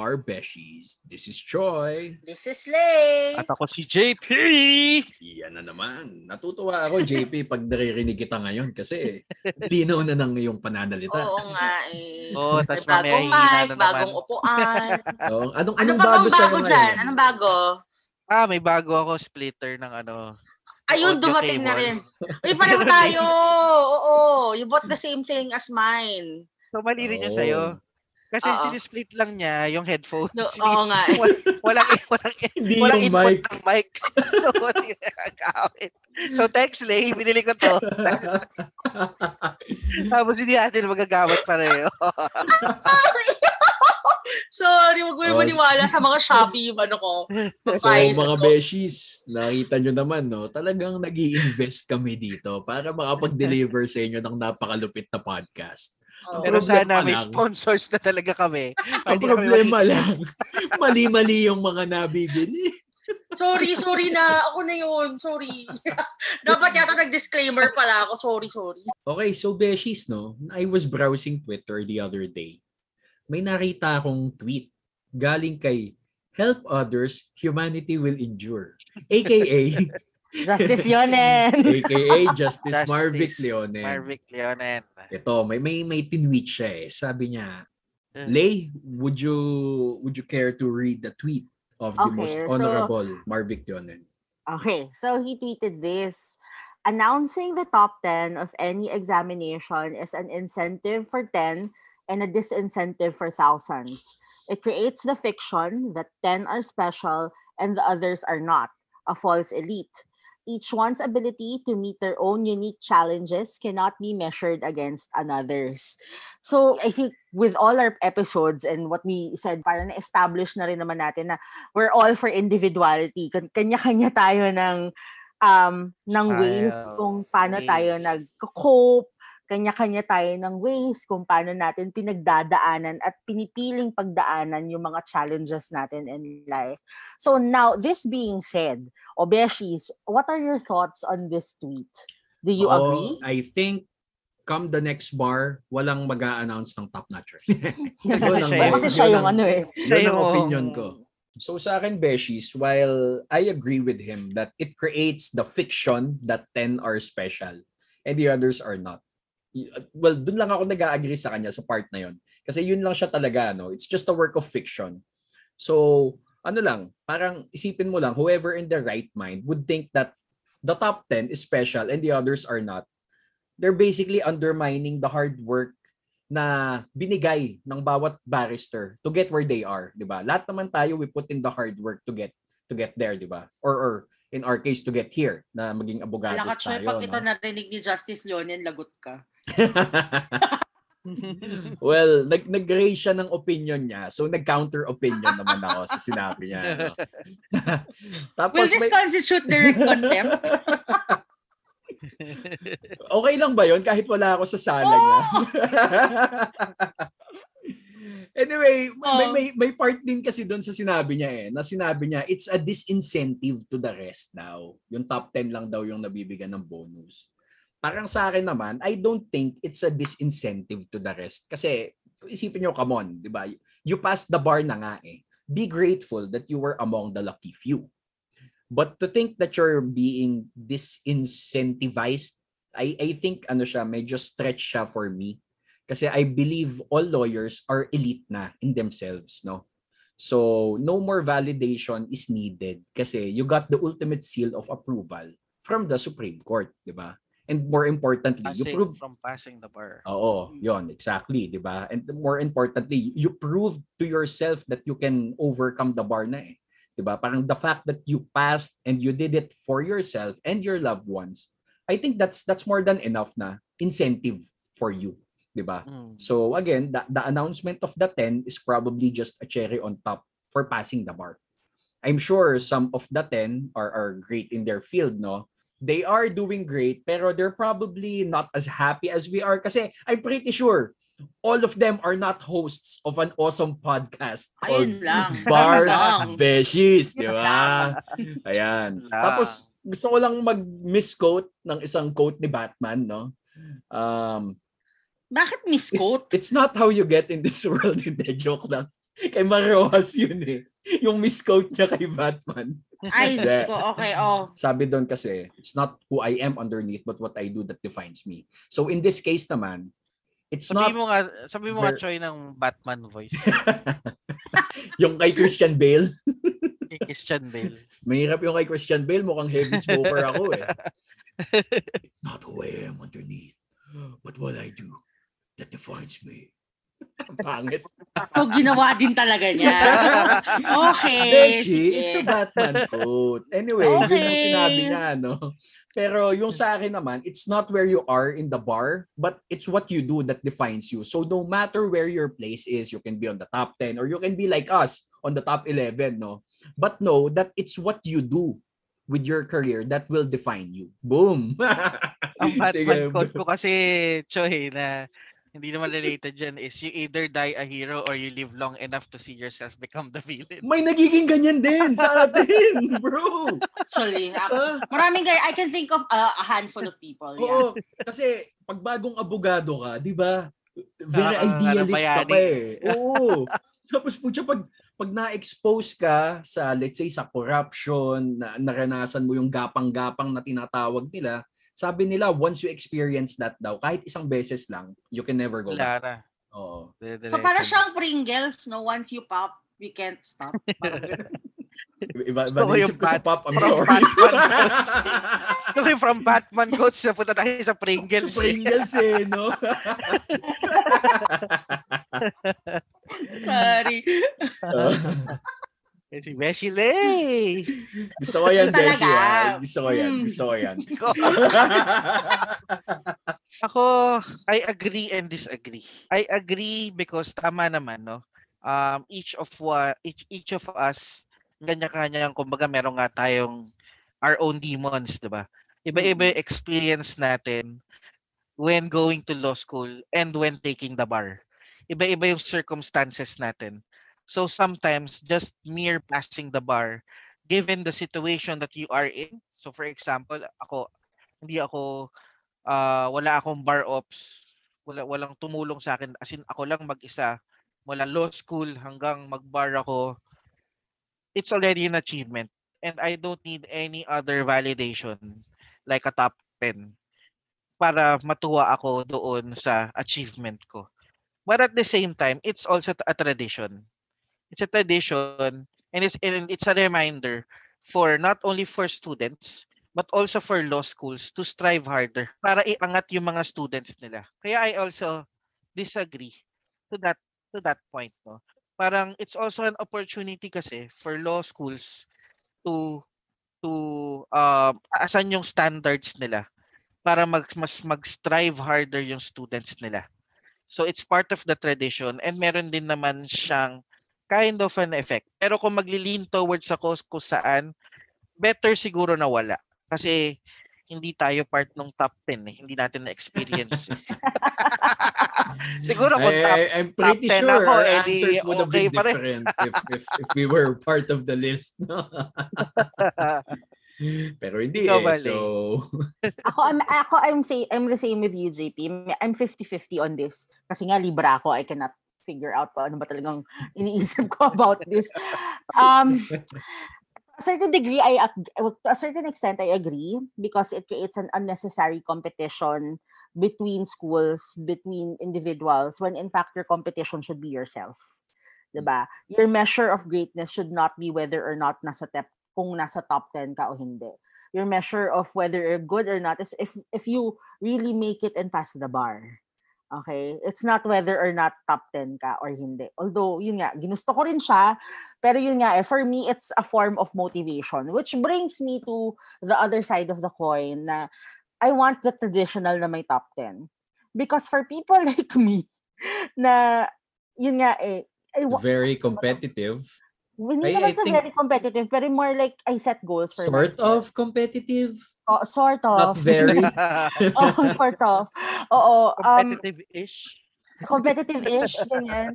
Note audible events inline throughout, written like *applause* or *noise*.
Bar Beshies. This is Troy. This is Lay. At ako si JP! Yan na naman. Natutuwa ako, JP, *laughs* pag naririnig kita ngayon kasi linaw na ng iyong pananalita. Oo nga eh. Oo, tas May mamaya bagong hihina mic, na naman. bagong upuan. *laughs* So, anong, ano anong pa bago bang sa bago dyan? Anong bago? Ah, may bago ako splitter ng ano. Ayun, audio dumating na cable. rin. *laughs* Uy, pareho tayo. Oo, you bought the same thing as mine. So mali rin yun Oh. sa'yo. Kasi Oo. sinisplit lang niya yung headphones. No, *laughs* oo nga. Wal- *laughs* walang, *laughs* walang, Hindi walang yung input mic. ng mic. so, hindi. So, thanks, Lay. Binili ko to. Tapos hindi natin magagamit pareho. Sorry, wag mo yung Oh, maniwala sa mga Shopee, yung ano ko. So, mga ko. beshies, nakita nyo naman, no? Talagang nag invest kami dito para makapag-deliver sa inyo ng napakalupit na podcast. Oo. Pero Problema sana may sponsors na talaga kami. *laughs* Ang Hindi kami problema makikita. lang, mali-mali yung mga nabibili. Sorry, sorry na. Ako na yun. Sorry. *laughs* Dapat yata nag-disclaimer pala ako. Sorry, sorry. Okay, so beshies, no? I was browsing Twitter the other day. May nakita akong tweet galing kay Help Others, Humanity Will Endure. AKA, *laughs* Justice Yonen. AKA Justice, Justice Marvic Leonen. Marvic Leonen. Ito, may may may tinweet siya eh. Sabi niya. Lay, would you would you care to read the tweet of the Okay, most so- honorable Marvic Leonen? Okay, so he tweeted this. Announcing the top 10 of any examination is an incentive for 10 and a disincentive for thousands. It creates the fiction that 10 are special and the others are not, a false elite. Each one's ability to meet their own unique challenges cannot be measured against another's. So I think with all our episodes and what we said, parang na-establish na rin naman natin na we're all for individuality. Kan- Kanya-kanya tayo ng um ng ways kung paano tayo nag-cope, kanya-kanya tayo ng ways kung paano natin pinagdadaanan at pinipiling pagdaanan yung mga challenges natin in life. So now, this being said, Obeshis, what are your thoughts on this tweet? Do you Oo, agree? I think come the next bar, walang mag announce ng top notcher. *laughs* Kasi siya. Kasi siya yun yung ano eh. Yun ang Yung- opinion ko. So sa akin, Beshies, while I agree with him that it creates the fiction that 10 are special and the others are not. Well, dun lang ako nag-agree sa kanya sa part na yon. Kasi yun lang siya talaga, no? It's just a work of fiction. So, ano lang, parang isipin mo lang, whoever in their right mind would think that the top 10 is special and the others are not. They're basically undermining the hard work na binigay ng bawat barrister to get where they are, 'di ba? Lahat naman tayo we put in the hard work to get to get there, 'di ba? Or or in our case to get here na maging abogados Wala ka, Choy. tayo, Pag ito no? narinig ni Justice Leonin, lagot ka. *laughs* well, nag nag-raise siya ng opinion niya. So nag-counter opinion naman ako sa sinabi niya. no? *laughs* Tapos Will this may- constitute direct contempt? *laughs* Okay lang ba yon kahit wala ako sa sala niya? anyway, may, Oh. may, may part din kasi doon sa sinabi niya eh, na sinabi niya, it's a disincentive to the rest daw. Yung top 10 lang daw yung nabibigyan ng bonus. Parang sa akin naman, I don't think it's a disincentive to the rest. Kasi, isipin nyo, come on, di ba? You passed the bar na nga eh. Be grateful that you were among the lucky few. But to think that you're being disincentivized, I, I think ano siya, medyo stretch siya for me. Kasi I believe all lawyers are elite na in themselves, no? So, no more validation is needed kasi you got the ultimate seal of approval from the Supreme Court, di ba? And more importantly, you Passing proved from passing the bar. Oo, yon exactly, 'di ba? And more importantly, you proved to yourself that you can overcome the bar na eh. 'Di ba? Parang the fact that you passed and you did it for yourself and your loved ones. I think that's that's more than enough na incentive for you, 'di ba? Mm. So again, the, the announcement of the 10 is probably just a cherry on top for passing the bar. I'm sure some of the 10 are, are great in their field, no? They are doing great, pero they're probably not as happy as we are kasi I'm pretty sure all of them are not hosts of an awesome podcast called *laughs* Ayun lang. Bar. Beshies, di ba? *laughs* Ayan. Lang. Tapos gusto ko lang mag-misquote ng isang quote ni Batman, no? Um, Bakit It's, misquote? it's not how you get in this *laughs* world. Hindi, joke lang. *laughs* Kay Marojas yun eh. Yung misquote niya kay Batman. Ay. Diyos ko. Okay, oh. Sabi doon kasi, it's not who I am underneath, but what I do that defines me. So in this case naman, it's Sabi not mo nga, sabi mo nga, Choy, ng Batman voice. *laughs* yung kay Christian Bale. *laughs* Kay Christian Bale. Mahirap yung kay Christian Bale, mukhang heavy smoker ako eh. Not who I am underneath, but what I do that defines me. Ang Pangit. So, ginawa din talaga niya. Okay. Beshi, it's a Batman quote. Anyway, yun ang Okay. sinabi niya, no? Pero yung sa akin naman, it's not where you are in the bar, but it's what you do that defines you. So no matter where your place is, you can be on the top 10 or you can be like us on the top 11, no? But know that it's what you do with your career that will define you. Boom! Ang *laughs* Batman quote ko kasi, Choy, na hindi naman related dyan is you either die a hero or you live long enough to see yourself become the villain. May nagiging ganyan din sa atin, *laughs* bro! Actually, Ah, maraming guy, I can think of uh, a handful of people. Yeah. Oo, kasi pag bagong abogado ka, di ba? Very Ah, idealist ka pa eh. Oo. *laughs* Tapos po pag pag na-expose ka sa let's say sa corruption, na naranasan mo yung gapang-gapang na tinatawag nila, sabi nila once you experience that daw, kahit isang beses lang, you can never go Wala back. na. Oo. So, para siyang Pringles, no? Once you pop, we can't stop. *laughs* Iba, iba ko naisip sa Bat- pop, I'm from sorry. Batman *laughs* Okay, from Batman quotes, napunta tayo sa Pringles. Pringles eh, no? *laughs* Sorry. Eh, si Beshi Lay. *laughs* Gusto ko yan. Beshi. ah. Gusto ko yan. Mm. Gusto ko yan. *laughs* Ako, I agree and disagree. I agree because tama naman, no? Um, each of wa, each, each of us, kanya-kanya, kumbaga meron nga tayong our own demons, di ba? Iba-iba yung experience natin when going to law school and when taking the bar. Iba-iba yung circumstances natin. So sometimes just mere passing the bar, given the situation that you are in. So for example, ako, hindi ako ah wala akong bar ops, wala walang tumulong sa akin as in ako lang mag-isa mula law school hanggang mag-bar ako. It's already an achievement and I don't need any other validation like a top 10 para matuwa ako doon sa achievement ko. But at the same time, it's also a tradition. It's a tradition and it's and it's a reminder for not only for students but also for law schools to strive harder para iangat yung mga students nila. Kaya I also disagree to that to that point no. Parang it's also an opportunity kasi for law schools to to um asan yung standards nila para mag, mas mag-strive harder yung students nila. So it's part of the tradition and meron din naman siyang kind of an effect. Pero kung magli-lean towards sa cause kung saan, better siguro na wala. Kasi hindi tayo part ng top 10 eh. Hindi natin na-experience eh. *laughs* siguro kung top I, I'm pretty top 10 sure ako, our eh, di answers would have okay been pa rin. different if, if, if we were part of the list. No? *laughs* Pero hindi Ikaw eh. So, *laughs* ako I'm ako I'm say I'm the same with you JP. I'm 50-50 on this. Kasi nga libra ako, I cannot figure out kung ano ba talagang iniisip ko about this. Um a certain degree I to a certain extent I agree because it creates an unnecessary competition between schools, between individuals when in fact your competition should be yourself. 'Di ba? Your measure of greatness should not be whether or not nasa top kung nasa top 10 ka o hindi your measure of whether you're good or not is if if you really make it and pass the bar. Okay? It's not whether or not top 10 ka or hindi. Although, yun nga, ginusto ko rin siya, pero yun nga, eh, for me, it's a form of motivation, which brings me to the other side of the coin na I want the traditional na may top 10. Because for people *laughs* like me, na, yun nga eh, I, very competitive. hindi I- naman I sa think- very competitive, pero more like I set goals for Sort myself. of competitive. Oh, sort Not of. *laughs* very. Oo, sort of. Oo, um, Competitive-ish. competitive-ish, ganyan.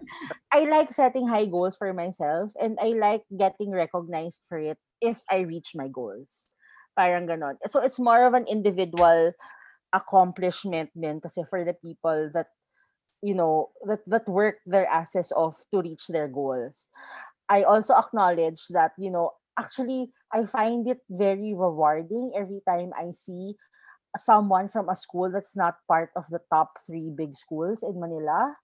I like setting high goals for myself and I like getting recognized for it if I reach my goals. Parang ganon. So it's more of an individual accomplishment din kasi for the people that you know that that work their asses off to reach their goals i also acknowledge that you know actually i find it very rewarding every time i see someone from a school that's not part of the top 3 big schools in manila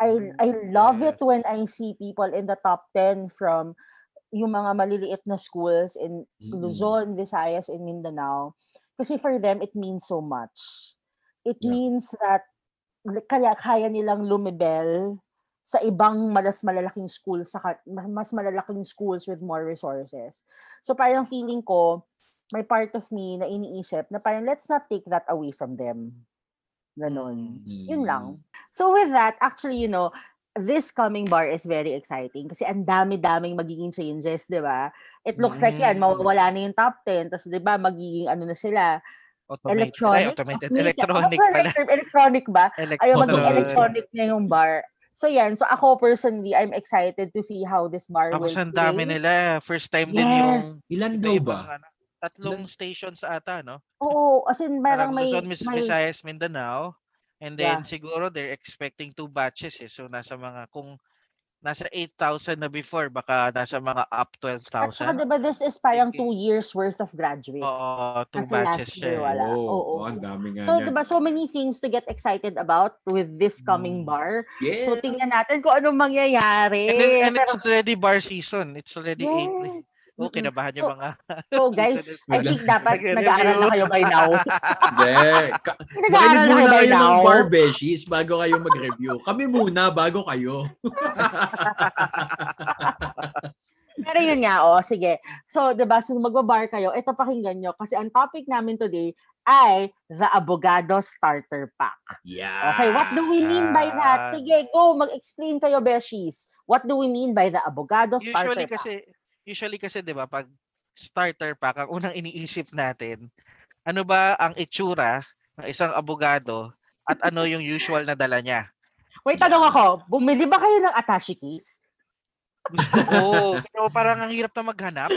i i love it when i see people in the top 10 from yung mga maliliit na schools in. Luzon, Visayas, and Mindanao. Kasi for them, it means so much. It Yeah. means that kaya kaya nilang lumibel sa ibang malas malalaking schools, sa mas mas malalaking schools with more resources. So parang feeling ko, may part of me na iniisip na parang let's not take that away from them. Ganon. Mm. Yun lang. So with that, actually, you know, this coming bar is very exciting kasi ang dami-daming magiging changes, di ba? It looks like yan, Mm. mawawala na yung top 10, tapos di ba, magiging ano na sila, Automated. electronic? Ay, automated. Electronic ba pala. Electronic ba? Ayaw maging Electronic. electronic na yung bar. So yan, so ako personally, I'm excited to see how this bar will Tapos ang dami play. nila. First time din yung Yes. Ilan daw ba? ano, tatlong stations ata, no? Oo, as in, Parang merang may, Luzon, Mis- may Visayas, Mindanao. And then Yeah. siguro they're expecting two batches eh. So nasa mga kung nasa 8,000 na before, baka nasa mga up at saka 12,000. diba this is parang Okay. two years worth of graduates. Oo, two Kasi batches last siya. year eh. wala. Oo, Oo. oo, ang dami nga So, niyan. diba, so many things to get excited about with this coming Mm. bar. Yeah. So, tingnan natin kung anong mangyayari. And, then- and Pero, it's already bar season. It's already April. Yes. Oh, kinabahan So, yung mga *laughs* so, guys. I think dapat *laughs* nag-aaral na kayo by now. *laughs* Hindi. Ka- Nag-aaral na kayo by kayo ng now. bar beshies bago kayo mag-review. Kami muna bago kayo. Pero yun nga, oh, sige. So, diba, so magbabar kayo, ito pakinggan nyo. Kasi ang topic namin today ay the Abogado Starter Pack. Yeah. Okay, what do we mean by that? Sige, go, mag-explain kayo, Beshies. What do we mean by the Abogado Starter usually Pack? kasi usually kasi 'di ba pag starter pack ang unang iniisip natin ano ba ang itsura ng isang abogado at ano *laughs* yung usual na dala niya. Wait, tanong ako, bumili ba kayo ng attache case? *laughs* Oo, pero parang ang hirap na maghanap.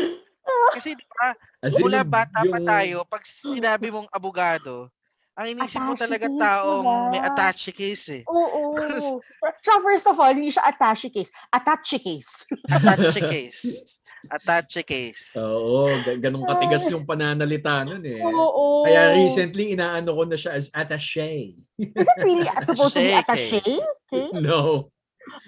Kasi 'di ba, As in, mula yung- bata pa tayo, pag sinabi mong abogado, ang iniisip mo Attache talaga case, taong may diba? attache case eh. Oo. *laughs* Siya, first of all, hindi siya attache case. Attache case. Attache case. Attache case. Oo, ga- ganun katigas yung pananalita nun eh. Oo. Kaya recently, inaano ko na siya as attaché. Is it really *laughs* supposed to be Attache attache case? No,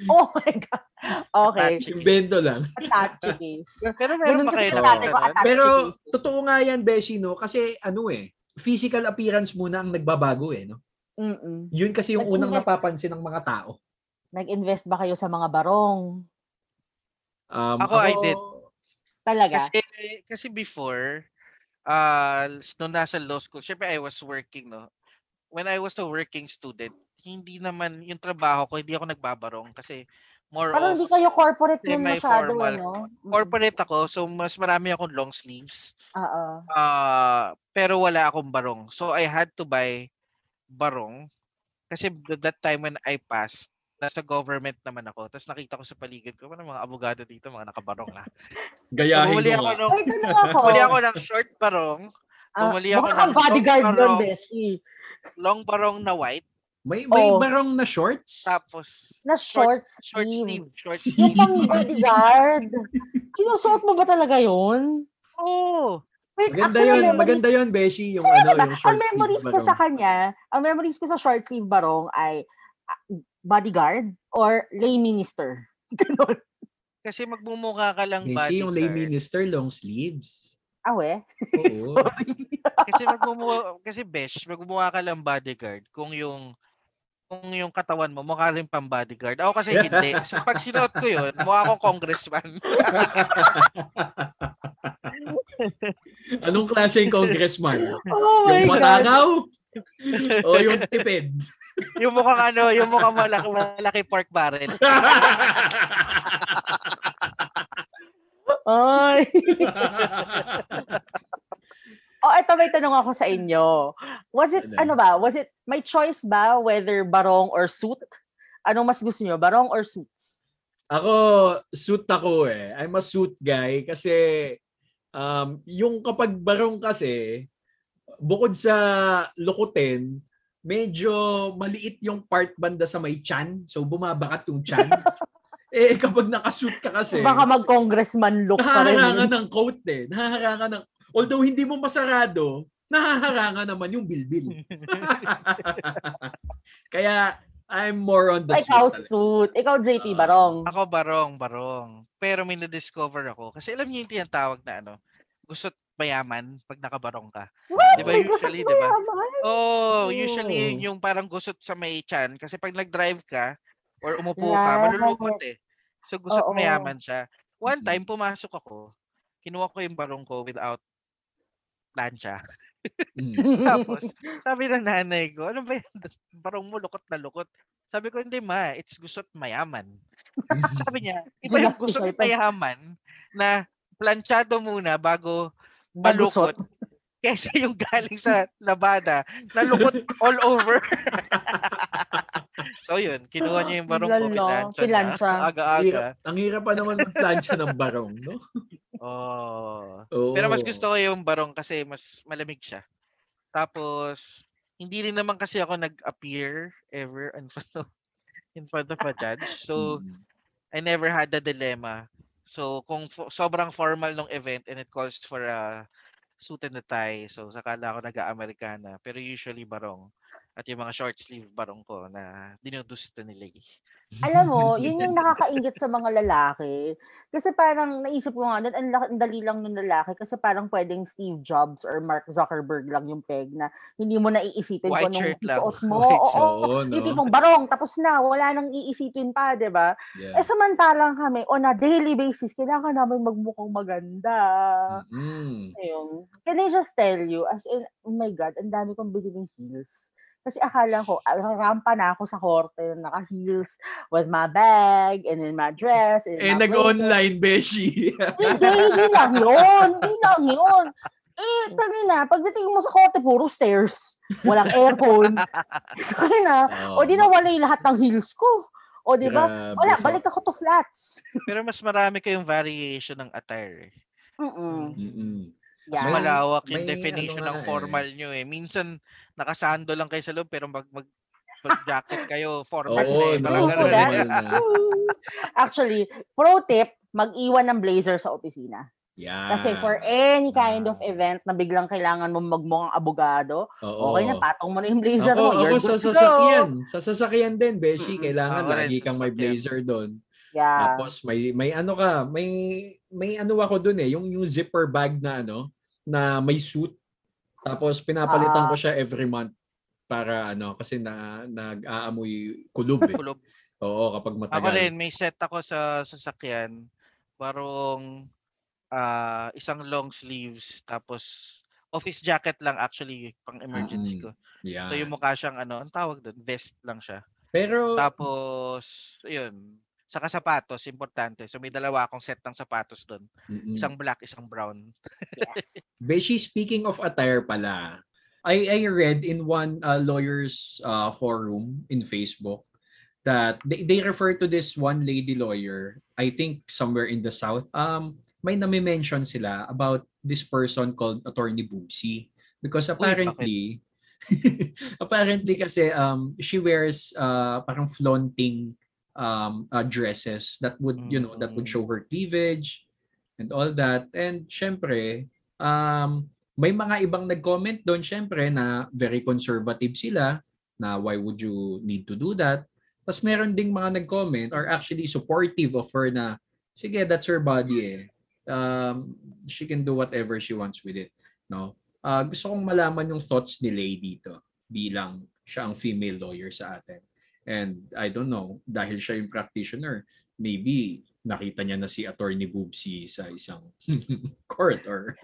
Oh my God. Okay. Attache invento lang. Attache case. Pero meron Ganun kasi kayo yung attache Pero case. totoo nga yan, Beshi, no? Kasi ano eh, physical appearance muna ang nagbabago eh, no? Mm-mm. Yun kasi yung unang napapansin ng mga tao. Nag-invest ba kayo sa mga barong? Um, Ako, I did. Talaga? Kasi, kasi before, uh, nung nasa law school, syempre I was working, no? When I was a working student, hindi naman, yung trabaho ko, hindi ako nagbabarong kasi more Parang of hindi kayo corporate nun masyado, ano? Mm-mm. corporate ako, so mas marami akong long sleeves. Oo. Ah, pero wala akong barong. So I had to buy barong kasi th- that time when I passed, nasa government naman ako. Tapos nakita ko sa paligid ko, mga abogado dito, mga nakabarong na. Gayahin ko ako nga. ng, Wait, tanong *laughs* ako. bumili ako ng short barong, Ah, bumili ako baka ng bodyguard long barong. Beshi. long barong na white, May, may Oh. barong na shorts? tapos Na short, short sleeve. sleeve, short Yung sleeve. pang bodyguard. Sinusuot mo ba talaga yun? Oo. Wait, Maganda actually, yun, memories- maganda yun, Beshi. Yung ano, ba? yung Ang short memories sleeve ko sa kanya, ang memories ko sa short sleeve barong ay bodyguard or lay minister. *laughs* Ganon. Kasi magmumukha ka lang Beshi, yung lay bodyguard. minister, long sleeves. Awe. *laughs* Oo. Sorry. kasi magmumukha, kasi besh, magmumukha ka lang bodyguard kung yung kung yung katawan mo mukha rin pang bodyguard. Ako kasi hindi. So pag sinuot ko yun, mukha akong congressman. Anong klaseng congressman? *laughs* Oh yung matakaw? o yung tipid? Yung mukhang ano, yung mukhang malaki, malaki pork barrel. Ay. *laughs* oh, eto may tanong ako sa inyo. Was it, Ano? ano ba, was it, may choice ba whether barong or suit? Anong mas gusto nyo, barong or suits? Ako, suit ako eh. I'm a suit guy kasi um, yung kapag barong kasi, bukod sa lukutin, medyo maliit yung part banda sa may chan. So bumabakat yung chan. *laughs* eh kapag nakasuit ka kasi, Baka mag-congressman look pa rin. nahaharangan ng coat eh. Nahaharangan ng, although hindi mo masarado, nahaharangan naman yung bilbil. *laughs* Kaya I'm more on the suit Ikaw talaga. suit. Ikaw JP Ah. Barong. Ako barong, barong. Pero may na-discover ako. Kasi alam niyo yung tinatawag na ano, gusto't mayaman pag nakabarong ka. What? Di ba May usually, ko di ba? yaman. Oh, usually yun yung parang gusot sa may chan. Kasi pag nag-drive ka or umupo ka, Right. malulukot eh. So gusot Oo. mayaman siya. One time, pumasok ako. Kinuha ko yung barong ko without plancha. Mm. *laughs* Tapos, sabi ng nanay ko, ano ba yan? Barong mo, lukot na lukot. Sabi ko, hindi ma, it's gusot mayaman. *laughs* Sabi niya, iba yung gusot mayaman na planchado muna bago. Malukot. *laughs* Kesa yung galing sa labada, nalukot all over. *laughs* so yun, kinuha niya yung barong ko, Lala, pinlancha pinlancha. na. Aga-aga. Hirap, ang hirap pa naman mag-plancha ng barong, no? *laughs* Oh. Oo. Pero mas gusto ko yung barong kasi mas malamig siya. Tapos, hindi rin naman kasi ako nag-appear ever in front of, in front of a judge. So, Mm. I never had the dilemma. So, kung fo- sobrang formal ng event and it calls for a suit and a tie, so sakala ako nag-Amerikana. Pero usually barong. At yung mga short sleeve barong ko na dinudusta nila eh. Alam mo, *laughs* yun yung nakakaingit sa mga lalaki. Kasi parang naisip ko nga nun, ang, laki- ang dali lang ng lalaki kasi parang pwedeng Steve Jobs or Mark Zuckerberg lang yung peg na hindi mo na iisipin White kung anong suot mo. White Oo. Oo, no? Yung tipong barong, tapos na, wala nang iisipin pa, di ba? Yeah. Eh samantalang kami, on a daily basis, kailangan namin magmukhang maganda. Mm. Ayun. Can I just tell you, as in, oh my God, ang dami kong biniling heels. Kasi akala ko, ah, rampa na ako sa korte, naka-heels with my bag, and then my dress, and Eh, nag-online, Beshi. Hindi, hindi lang yun. Hindi lang yun. Eh, tangin na, pagdating mo sa korte, puro stairs. Walang aircon. *laughs* Kaya na, *laughs* o di nawala yung lahat ng heels ko. O di ba? Wala, so- balik ako to flats. Pero mas marami kayong variation ng attire. eh. Mm-mm. Mm-mm. Mas Yeah. malawak yung may definition ano ng eh. formal nyo eh. Minsan, nakasando lang kayo sa loob, pero mag, mag, mag-jacket kayo, formal Oo, na eh. no, eh. na. true. Actually, pro tip, mag-iwan ng blazer sa opisina. Yeah. Kasi for any kind of event na biglang kailangan mo magmukhang abogado, Oo. okay na, patong mo na yung blazer ako, mo. ako You're sa sasakyan. Sa sasakyan din, Beshi. Kailangan Ako lagi kang may blazer doon. Yeah. Tapos may may ano ka, may may ano ako doon eh, yung yung zipper bag na ano, na may suit. Tapos pinapalitan Ah. ko siya every month para ano kasi na nag-aamoy kulob eh. Kulob. Oo, kapag Ako matagal. rin, may set ako sa sasakyan. Parang ah, isang long sleeves, tapos office jacket lang actually, pang emergency Mm. ko. Yeah. So yung mukha siyang ano, ang tawag doon, vest lang siya. Pero Tapos, yun, saka sapatos, importante. So may dalawa akong set ng sapatos doon. mm-mm. Isang black, isang brown. Beshi, speaking of attire pala, I, I read in one uh, lawyer's uh, forum in Facebook that they, they refer to this one lady lawyer, I think somewhere in the South, um, may nami-mention sila about this person called Attorney Boobsy. Because apparently, *laughs* apparently kasi um, she wears uh, parang flaunting um, uh, dresses that would, you know, that would Mm. show her cleavage and all that. And syempre, um, may mga ibang nag-comment doon syempre na very conservative sila na why would you need to do that? Tapos meron ding mga nag-comment or actually supportive of her na sige, that's her body eh. Um, she can do whatever she wants with it. No? Ah, gusto kong malaman yung thoughts ni Lay dito bilang siya ang female lawyer sa atin. And I don't know, dahil siya yung practitioner, maybe nakita niya na si Attorney Boobsy sa isang *laughs* court or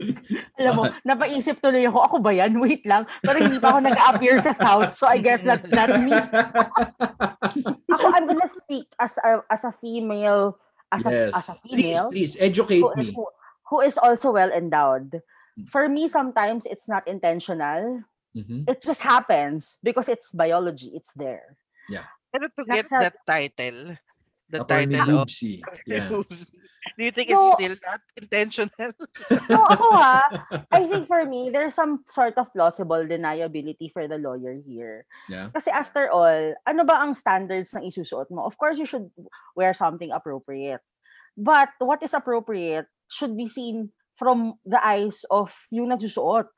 *laughs* Alam mo, napaisip tuloy ako, ako ba yan? Wait lang. Pero hindi pa ako nag-appear sa South, so I guess that's not me. *laughs* Ako, I'm gonna speak as a, as a female, as, yes. a, as a please, female, please, educate who is, me. who, who is also well endowed. Mm. For me, sometimes it's not intentional. Mhm. It just happens because it's biology. It's there. Pero to get that title, the title of. Yeah. Do you think it's No. still not intentional? No, ako ha, *laughs* I think for me, there's some sort of plausible deniability for the lawyer here. Yeah. Kasi after all, ano ba ang standards ng isusuot mo? Of course, you should wear something appropriate. But what is appropriate should be seen from the eyes of yung nagsusuot.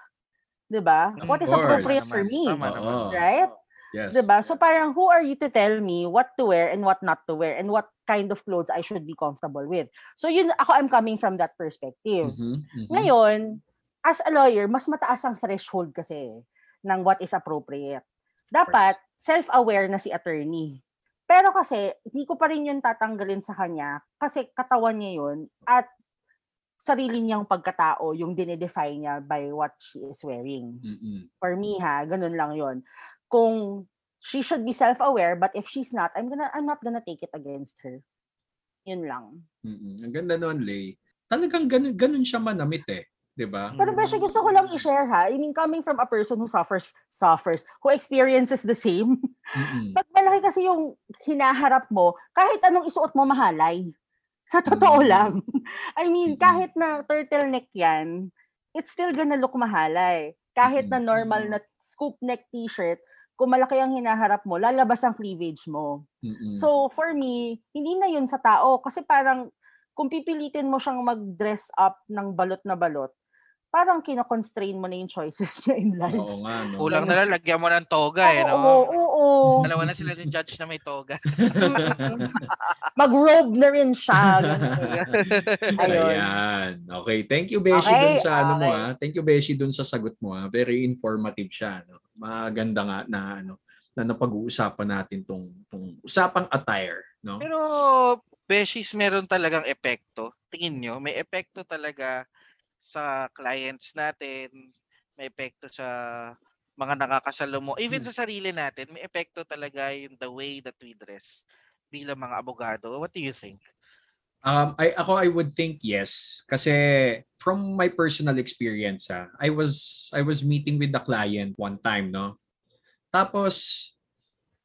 'Di ba? What is appropriate Tama for me? tama naman. Oo. Right? Yes. 'Di ba? So parang who are you to tell me what to wear and what not to wear and what kind of clothes I should be comfortable with. So yun ako I'm coming from that perspective. Mhm, mhm. Ngayon, as a lawyer, mas mataas ang threshold kasi ng what is appropriate. Dapat self-aware na si attorney. Pero kasi hindi ko pa rin yun tatanggalin sa kanya kasi katawan niya yun at sarili niyang pagkatao yung dinedefine niya by what she is wearing Mm-mm. for me ha, ganun lang yon. Kung she should be self-aware, but if she's not, I'm gonna I'm not gonna take it against her. Yun lang. Mm-mm. Ang ganda nun, Lay. Talagang ganun, ganun siya manamit eh. 'Di ba? Pero Beshi, gusto ko lang i-share ha. I mean, coming from a person who suffers, suffers, who experiences the same. Mm-mm. *laughs* Pag malaki kasi yung hinaharap mo, kahit anong isuot mo mahalay. Sa totoo Mm. lang. *laughs* I mean, kahit na turtleneck yan, it's still gonna look mahalay. Kahit na normal na scoop neck t-shirt, kung malaki ang hinaharap mo, lalabas ang cleavage mo. Mm-mm. So, for me, hindi na yun sa tao. Kasi parang, kung pipilitin mo siyang mag-dress up ng balot na balot, parang kinoconstrain mo na yung *laughs* choices niya in life. Oo nga, no? Kulang na lang, lagyan mo ng toga eh, Oo, no? oo, oo. Dalawa na sila ni judge na may toga. *laughs* Mag-robe na rin siya. Ayun. Ayan. Okay. Thank you, Beshi, Okay, dun sa ano mo ha. Thank you, Beshi, dun sa sagot mo ha. Very informative siya. No? Maganda nga na ano na napag-uusapan natin tong, tong usapang attire. No? Pero, Beshies, meron talagang epekto. Tingin nyo, may epekto talaga sa clients natin, may epekto sa mga nakakasalo mo. Even Hmm. sa sarili natin, may epekto talaga yung the way that we dress bilang mga abogado. What do you think? Um, I, ako, I would think yes. Kasi from my personal experience, ha, I was I was meeting with the client one time, no? Tapos,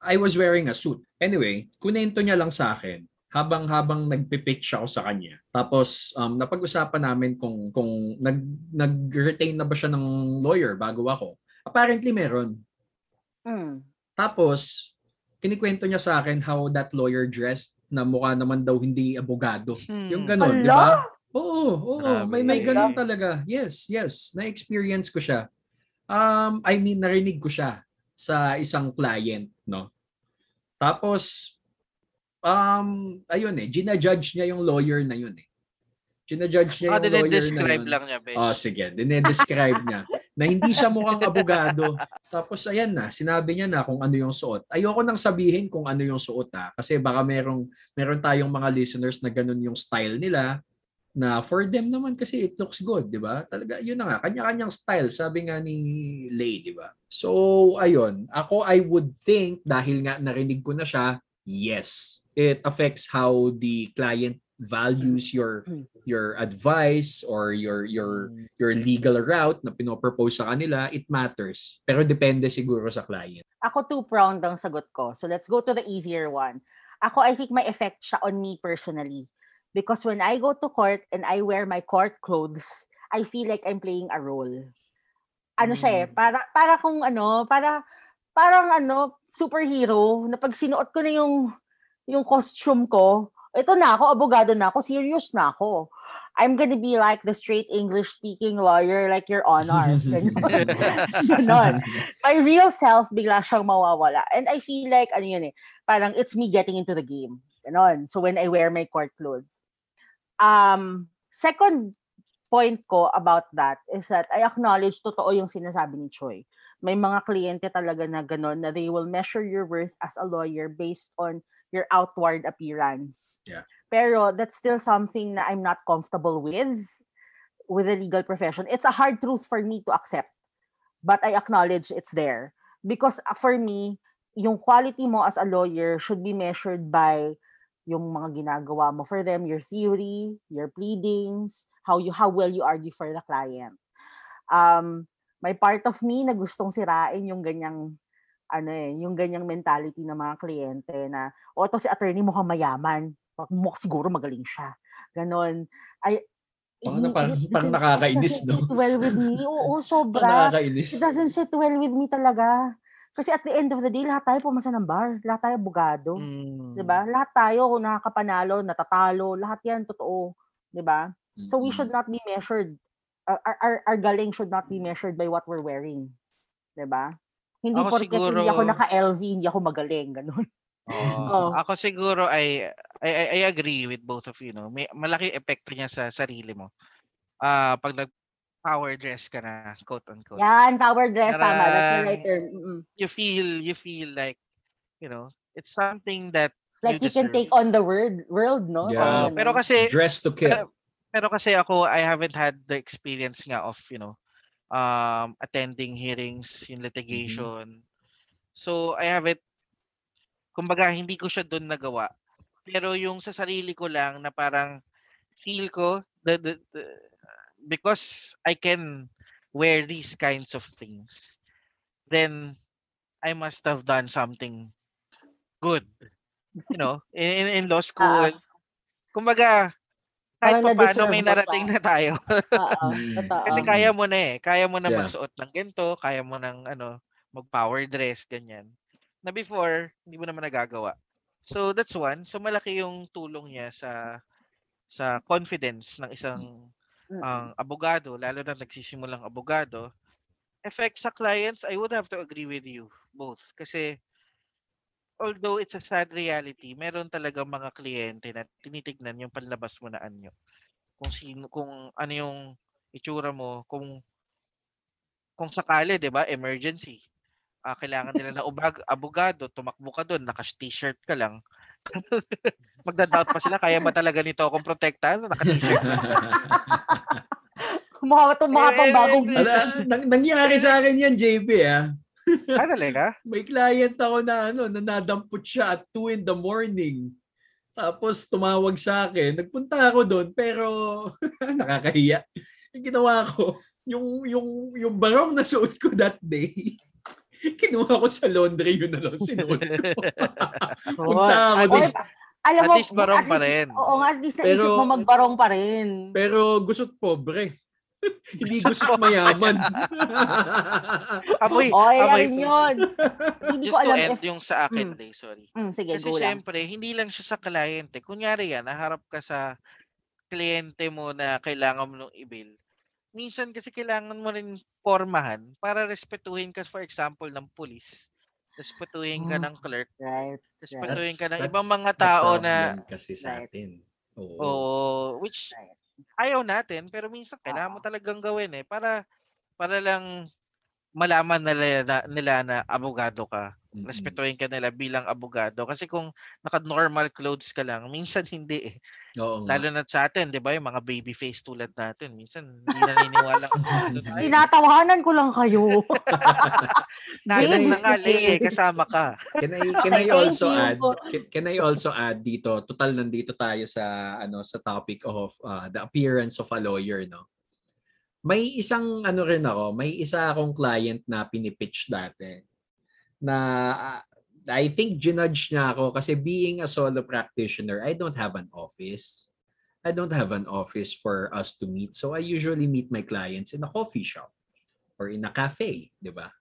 I was wearing a suit. Anyway, kunento niya lang sa akin habang habang nagpi-pitch ako sa kanya. Tapos um, napag-usapan namin kung kung nag nag-retain na ba siya ng lawyer bago ako. Apparently meron. Mm. Tapos kinikwento niya sa akin how that lawyer dressed na mukha naman daw hindi abogado. Yung Hmm. ganon, Ala! di ba? Oo, oo, Grabe. may may Ala. ganon talaga. Yes, yes, na-experience ko siya. Um, I mean, narinig ko siya sa isang client, no? Tapos, um, ayun eh, ginajudge niya yung lawyer na yun eh. Ginajudge niya Ah, yung lawyer na describe yun. lang niya, Besh. Oh, sige. Dinedescribe niya *laughs* na hindi siya mukhang abogado. Tapos ayan na, sinabi niya na kung ano yung suot. Ayoko nang sabihin kung ano yung suot ha. Kasi baka merong, meron tayong mga listeners na ganun yung style nila na for them naman kasi it looks good, di ba? Talaga, yun na nga, kanya-kanyang style, sabi nga ni Lay, di ba? So, ayun, ako I would think, dahil nga narinig ko na siya, yes, it affects how the client values your your advice or your your your legal route na pinopropose sa kanila, it matters. Pero depende siguro sa client. Ako two-pronged ang sagot ko. So let's go to the easier one. Ako, I think may effect siya on me personally. Because when I go to court and I wear my court clothes, I feel like I'm playing a role. Ano siya eh, Mm. para, para kung ano, para, parang ano, superhero, na pag sinuot ko na yung, yung costume ko, ito na ako, abogado na ako, serious na ako. I'm gonna be like the straight English-speaking lawyer, like your honors. *laughs* Ganon. my real self bigla siyang mawawala. And I feel like, ano yun eh, parang it's me getting into the game. Ganon. So when I wear my court clothes. Um, second point ko about that is that I acknowledge totoo yung sinasabi ni Choi. May mga kliyente talaga na ganon na they will measure your worth as a lawyer based on your outward appearance. Yeah. Pero that's still something na I'm not comfortable with with the legal profession. It's a hard truth for me to accept but I acknowledge it's there. Because uh, for me, yung quality mo as a lawyer should be measured by yung mga ginagawa mo for them, your theory, your pleadings, how you how well you argue for the client. Um, may part of me na gustong sirain yung ganyang ano eh, yung ganyang mentality ng mga kliyente na, o ito si attorney mukhang mayaman. Mukhang siguro magaling siya. Ganon. Ay, Parang, parang, it parang doesn't- nakakainis, it no? sit well with me. *laughs* Oo, Parang sobra. nakakainis. It doesn't sit well with me talaga. Kasi at the end of the day, lahat tayo pumasa ng bar. Lahat tayo bugado. Mm. 'di ba? Lahat tayo nakakapanalo, natatalo, lahat 'yan totoo, 'di ba? So we should not be measured our, our our galing should not be measured by what we're wearing. 'Di ba? Hindi Ako porket hindi siguro- ako naka-LV, hindi ako magaling, ganun. Oo. Oo. Ako siguro ay I, I, I agree with both of you no. May malaki epekto niya sa sarili mo. Ah, pag nag power dress ka na, quote unquote. Yan, power dress tama, that's the right term. Mm-mm. You feel you feel like you know, it's something that Like you you can take on the world, world, no? Yeah. Oo, pero kasi Dress to kill. pero, pero kasi ako I haven't had the experience nga of, you know, um attending hearings in litigation. So I haven't kumbaga hindi ko siya doon nagawa. Pero yung sa sarili ko lang na parang feel ko the, the, the- because I can wear these kinds of things then I must have done something good. You know, in, in law school. Kumbaga, kahit pa paano may mo pa. narating na tayo. Oo, *laughs* Mm. totoo. Kasi Um, kaya mo na eh. Kaya mo na Yeah. magsuot ng ganito, kaya mo ng ano, mag-power dress, ganyan. Na before, hindi mo naman nagagawa. So that's one. So malaki yung tulong niya sa sa confidence ng isang ang abogado, lalo na nagsisimulang abogado. Effect sa clients, I would have to agree with you both. Kasi although it's a sad reality, meron talaga mga kliyente na tinitignan yung panlabas mo na anyo. Kung sino, kung ano yung itsura mo, kung kung sakali, 'di ba, emergency. Ah, kailangan nila na ubag, abogado, tumakbo ka doon, naka-t-shirt ka lang. *laughs* Magda-doubt pa sila, kaya ba talaga nito akong protektahan? Naka-t-shirt. *laughs* Mukha itong mga Eh, pang bagong eh, nang, nangyari sa akin yan, JB, ah. Ah, talaga? *laughs* May client ako na ano, na nadampot siya at 2 in the morning. Tapos tumawag sa akin. Nagpunta ako doon pero *laughs* nakakahiya. Yung ginawa ko, yung yung yung barong na suot ko that day, *laughs* kinuha ko sa laundry yun na lang sinuot ko. Punta ako At doon. least- alam at mo, least barong at pa least- rin. Oo nga, at least naisip Pero- mo magbarong pa rin. Pero gusot pobre. *laughs* Hindi gusot mayaman. *laughs* Amoy, *laughs* Oy, amoy po. yun. Hindi ko Just to alam end if... yung sa akin, Mm. Day, sorry. Mm, sige, Kasi lang. syempre, hindi lang siya sa kliyente. Kunyari yan, naharap ka sa kliyente mo na kailangan mo nung i-bill. Minsan kasi kailangan mo rin pormahan para respetuhin ka, for example, ng police. Respetuhin ka Oh, ng clerk. Right. Respetuhin ka ng That's- ibang mga tao na kasi sa Right. atin. Oo. oh, which Right. Ayaw natin pero minsan kailangan mo talagang gawin eh para para lang malaman nila na, nila na abogado ka. Mm-mm. Respetuhin ka nila bilang abogado kasi kung naka-normal clothes ka lang, minsan *laughs* hindi eh. Oo nga. Lalo na sa atin, 'di ba, yung mga baby face tulad natin, minsan hindi naniniwala kung *laughs* ano. Tinatawanan ko lang kayo. *laughs* Natin na nga, Lay, eh, kasama ka. Can I can I also add can, can I also add dito total nandito tayo sa ano sa topic of uh, the appearance of a lawyer no. May isang ano rin ako, may isa akong client na pinipitch dati na uh, I think ginudge niya ako kasi being a solo practitioner, I don't have an office. I don't have an office for us to meet. So I usually meet my clients in a coffee shop or in a cafe, 'di ba?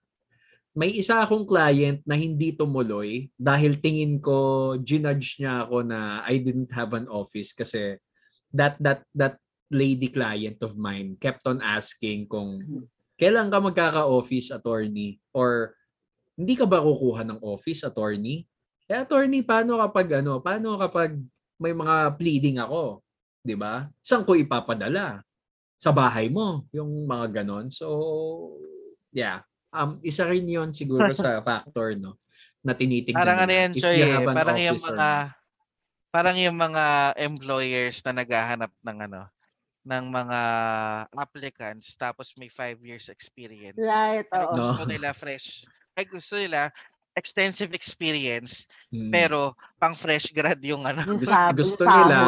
may isa akong client na hindi tumuloy dahil tingin ko ginudge niya ako na I didn't have an office kasi that that that lady client of mine kept on asking kung kailan ka magkaka-office attorney or hindi ka ba kukuha ng office attorney? Eh attorney paano kapag ano, paano kapag may mga pleading ako, 'di ba? Saan ko ipapadala? Sa bahay mo, yung mga ganon. So, yeah um isa rin 'yon siguro sa *laughs* factor no na tinitingnan Parang ano nila. yan, If Choy, eh, have an parang yung mga parang yung mga employers na naghahanap ng ano ng mga applicants tapos may five years experience. Right, oo. No. gusto nila fresh. Ay gusto nila extensive experience Mm. pero pang fresh *laughs* grad yung ano. Yung gusto, gusto yung nila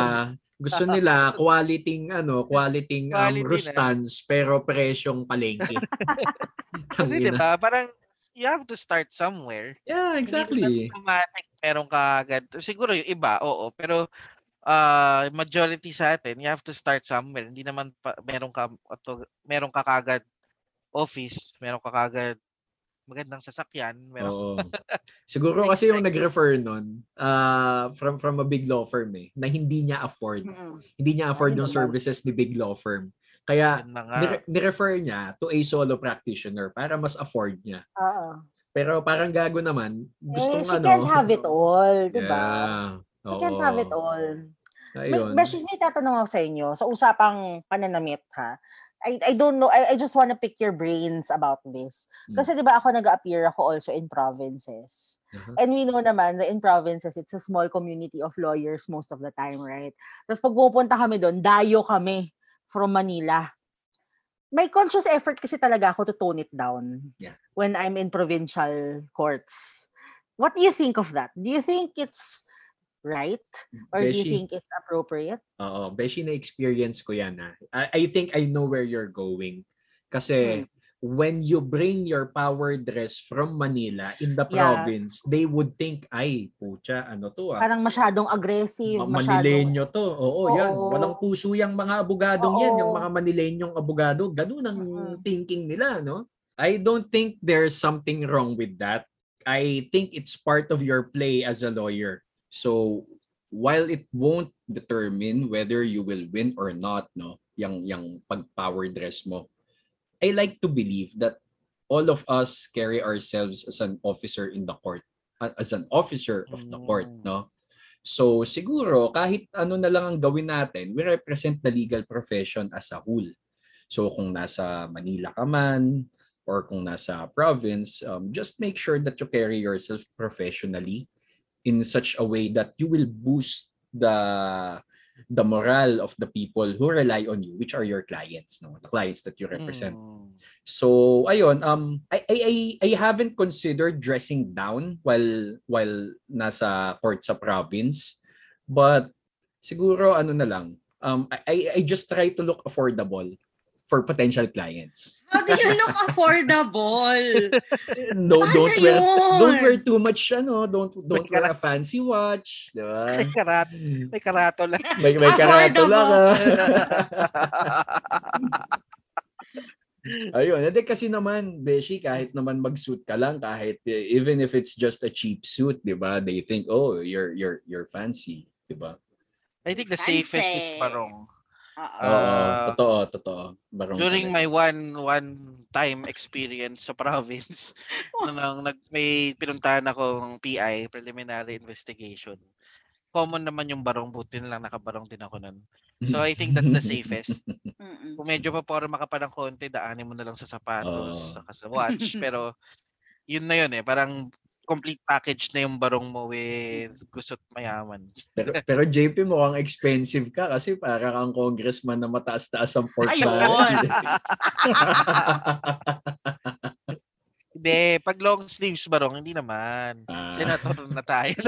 gusto nila quality ano quality um, Quality na. rustans pero presyong palengke *laughs* *laughs* Kasi 'di ba? Parang you have to start somewhere. Yeah, exactly. automatic meron ka agad. Siguro yung iba, oo. Pero ah majority sa atin, you have to start somewhere. Hindi naman pa, meron ka ato, meron ka kagad office, meron ka kagad magandang sasakyan, meron Oo. *laughs* Siguro kasi yung nag-refer nun ah, from from a big law firm eh, na hindi niya afford. Mm-mm. Hindi niya afford yung services ni big law firm. Kaya nire- nirefer niya to a solo practitioner para mas afford niya. Oo. Pero parang gago naman, gustong eh, she ano. can't have it all, di ba? Yeah. She can't have it Oo. all. May, Ayun. Beshies, may tatanong ako sa inyo sa usapang pananamit ha. I, I don't know, I, I just want to pick your brains about this. Hmm. Kasi di ba ako nag-appear ako also in provinces. Uh-huh. And we know naman na in provinces, it's a small community of lawyers most of the time, right? Tapos pag pupunta kami doon, dayo kami from Manila. May conscious effort kasi talaga ako to tone it down Yeah. when I'm in provincial courts. What do you think of that? Do you think it's right? Or do you Beshi. think it's appropriate? Oo, beshi na experience ko yan ha. I, I think I know where you're going. Kasi Hmm. when you bring your power dress from Manila in the Yeah. province, they would think, ay, pucha, ano to ah. Parang masyadong aggressive, Ma- masyadong... Manilenyo to. Oo, yan. Oo. Walang puso yung mga abogadong yan. Yung Oo. mga Manilenyong abogado. Ganun ang Mm-mm. thinking nila, no? I don't think there's something wrong with that. I think it's part of your play as a lawyer. So, while it won't determine whether you will win or not, no, yung, yung pag-power dress mo, I like to believe that all of us carry ourselves as an officer in the court, as an officer of the court, Mm. no? So siguro kahit ano na lang ang gawin natin, we represent the legal profession as a whole. So kung nasa Manila ka man or kung nasa province, um, just make sure that you carry yourself professionally in such a way that you will boost the the morale of the people who rely on you, which are your clients, no? The clients that you represent. Mm. So ayun, um I I I, I haven't considered dressing down while while nasa court sa province. But siguro ano na lang, um I I I just try to look affordable for potential clients. How do you look affordable? *laughs* No, Paano don't wear yun? don't wear too much ano, don't don't May wear a fancy watch, di ba? May karat, may karato lang. *laughs* May may karato lang. ah. *laughs* Ayun, hindi kasi naman, Beshi, kahit naman mag-suit ka lang, kahit eh, even if it's just a cheap suit, 'di ba? They think, "Oh, you're you're you're fancy," 'di ba? I think the safest is Fancy. Barong. Oo. Ah, totoo, totoo. Barong During my one one time experience sa *laughs* province, nung nag may pinuntahan akong PI, preliminary investigation. Common naman yung barong, buti na lang nakabarong din ako nun. So I think that's the *laughs* safest. Kung medyo pa para makapa ng konti, daanin mo na lang sa sapatos, saka sa watch. *laughs* Pero yun na yun eh, parang complete package na yung barong mo with gusot mayaman. pero, *laughs* pero JP mukhang expensive ka kasi para kang congressman na mataas-taas ang Ayun. portfolio. *laughs* Hindi, pag long sleeves barong, hindi naman. Ah. Senator na tayo. *laughs*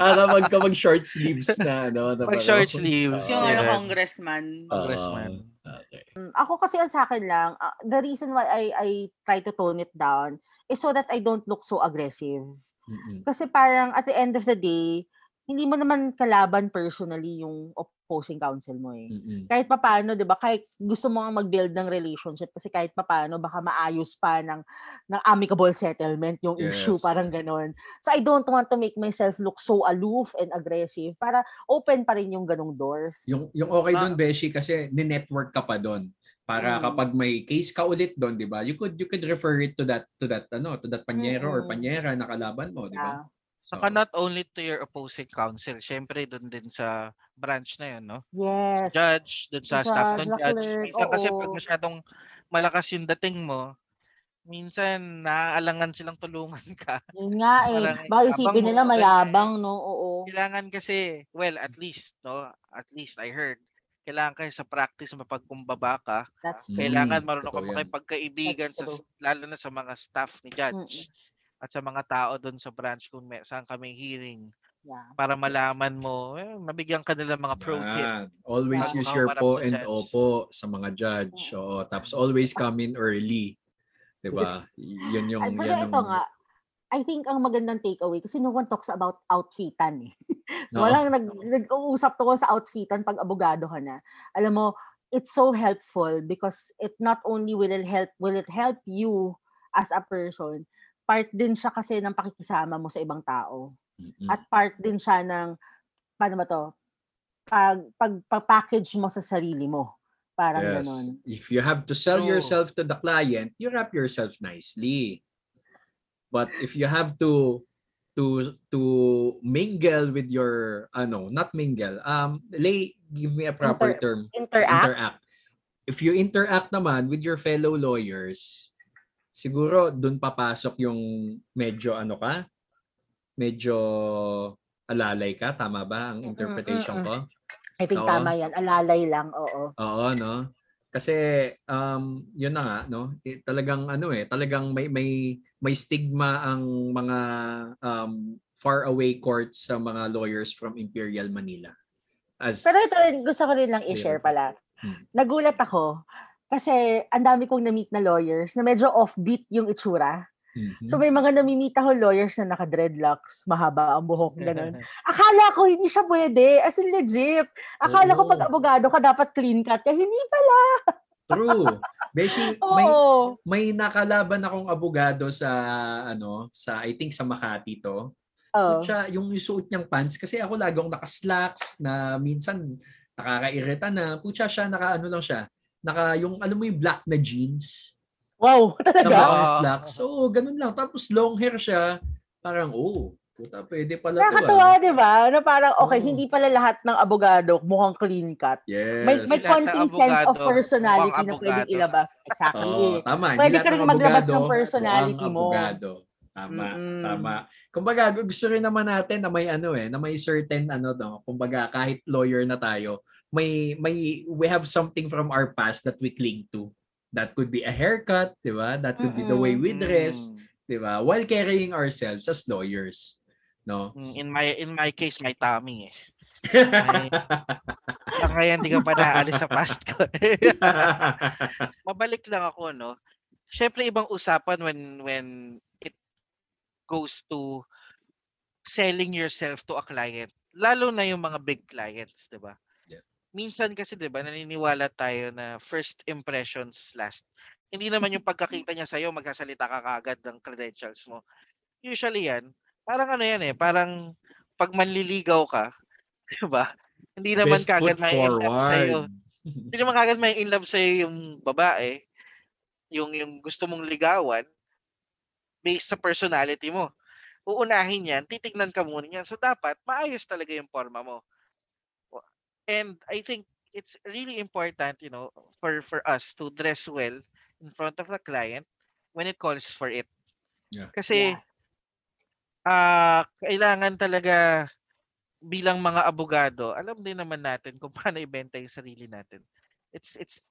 Aka mag ka mag short sleeves na ano, na Pag parang- short sleeves. Yung ano, congressman. Congressman. Ah, okay. Mm, Ako kasi ang sa akin lang, ah, the reason why I I try to tone it down is so that I don't look so aggressive. Mm-mm. Kasi parang at the end of the day, hindi mo naman kalaban personally yung opposing counsel mo eh. Mm-mm. Kahit papaano, 'di ba? Kahit gusto mo nga mag-build ng relationship kasi kahit papaano baka maayos pa ng ng amicable settlement yung issue, Yes. parang ganon. So I don't want to make myself look so aloof and aggressive para open pa rin yung ganong doors. Yung yung okay Ah. doon Beshi kasi ni-network ka pa doon para Mm. kapag may case ka ulit doon, 'di ba? You could you could refer it to that to that ano, to that panyero or Mm-mm. panyera na kalaban mo, 'di ba? Yeah. Saka Oo. not only to your opposing counsel, syempre doon din sa branch na yun, no? Yes. Judge, doon sa Judge, staff ng judge. Minsan kasi pag masyadong malakas yung dating mo, minsan naaalangan silang tulungan *laughs* ka. Yun nga eh. Parang Baka isipin nila mayabang, no? Oo. Kailangan kasi, well, at least, no? At least I heard, kailangan kayo sa practice mapagkumbaba ka. That's true. Kailangan marunong ka makipagkaibigan, sa, lalo na sa mga staff ni judge at sa mga tao doon sa branch kung may, saan kami hearing Yeah. para malaman mo, eh, mabigyan ka nila mga pro tip. Yan. Always Bago use your po sa and judge. opo sa mga judge. Oo, tapos always come in early. 'Di ba? Yun yung Ay, pero yan ito yung- nga, I think ang magandang takeaway kasi no one talks about outfitan eh. *laughs* Oo. Walang nag, nag-uusap tungkol sa outfitan pag abogado ka na. Alam mo, it's so helpful because it not only will it help will it help you as a person, part din siya kasi ng pakikisama mo sa ibang tao. Mm-mm. At part din siya ng paano ba to? Pag pag, package mo sa sarili mo. Parang Yes. ganon. If you have to sell True. yourself to the client, you wrap yourself nicely. But if you have to to to mingle with your ano, not mingle. Um lay give me a proper Inter- term. Interact. Interact. If you interact naman with your fellow lawyers, siguro dun papasok yung medyo ano ka? Medyo alalay ka, tama ba ang interpretation ko? I think Oo. tama yan. Alalay lang, oo. Oo, no? Kasi um yun na nga no, talagang ano eh, talagang may may may stigma ang mga um far away courts sa mga lawyers from Imperial Manila. As Pero ito rin, gusto ko rin lang i-share pala. Hmm. Nagulat ako kasi ang dami kong na-meet na lawyers na medyo offbeat yung itsura. Mhm. So may mga nami-meet ako lawyers na naka-dreadlocks, mahaba ang buhok, ganun. Akala ko hindi siya pwede, as in legit. Akala ko Oo. pag abogado ka dapat clean cut, kaya hindi pala. *laughs* True. Beshi, may may nakalaban akong abogado sa ano, sa I think sa Makati to. Oh. Siya, yung suot niyang pants kasi ako lagong naka-slacks na minsan nakakairita na. Putya siya naka ano lang siya. Naka yung alam mo yung black na jeans. Wow, na *laughs* talaga? mga slacks. So, ganun lang. Tapos long hair siya. Parang, oh, puta, pwede pala to. Nakakatuwa, ah. di ba? Na parang, okay, Oo. hindi pala lahat ng abogado mukhang clean cut. Yes. May, may Lahat ng konting sense of abogado, personality mukhang na pwedeng abogado. ilabas. Exactly. Oo, tama. Hindi Pwede ka rin ng maglabas ng personality mo. abogado. Tama, Mm-mm. tama. Kumbaga, gusto rin naman natin na may ano eh, na may certain ano no, kumbaga kahit lawyer na tayo, may may we have something from our past that we cling to. That could be a haircut, 'di ba? That could be the way we dress, 'di ba? While carrying ourselves as lawyers, no? Mm, In my in my case, my tummy eh. *laughs* Kaya hindi ka pa naalis sa past ko. *laughs* Mabalik lang ako, no? Siyempre, ibang usapan when when it goes to selling yourself to a client. Lalo na yung mga big clients, di ba? Minsan kasi, di ba, naniniwala tayo na first impressions last. Hindi naman yung *laughs* pagkakita niya sa'yo, magsasalita ka kagad ng credentials mo. Usually yan, parang ano yan eh, parang pag manliligaw ka, *laughs* di ba? Hindi naman Best kagad foot may in love sa'yo. forward. Hindi naman kagad may in love sa'yo yung babae, yung, yung gusto mong ligawan, based sa personality mo. Uunahin yan, titignan ka muna yan. So dapat, maayos talaga yung forma mo. And I think it's really important, you know, for for us to dress well in front of the client when it calls for it. Yeah. Kasi Yeah. ah kailangan talaga bilang mga abogado, alam din naman natin kung *laughs* paano ibenta yung sarili natin. It's it's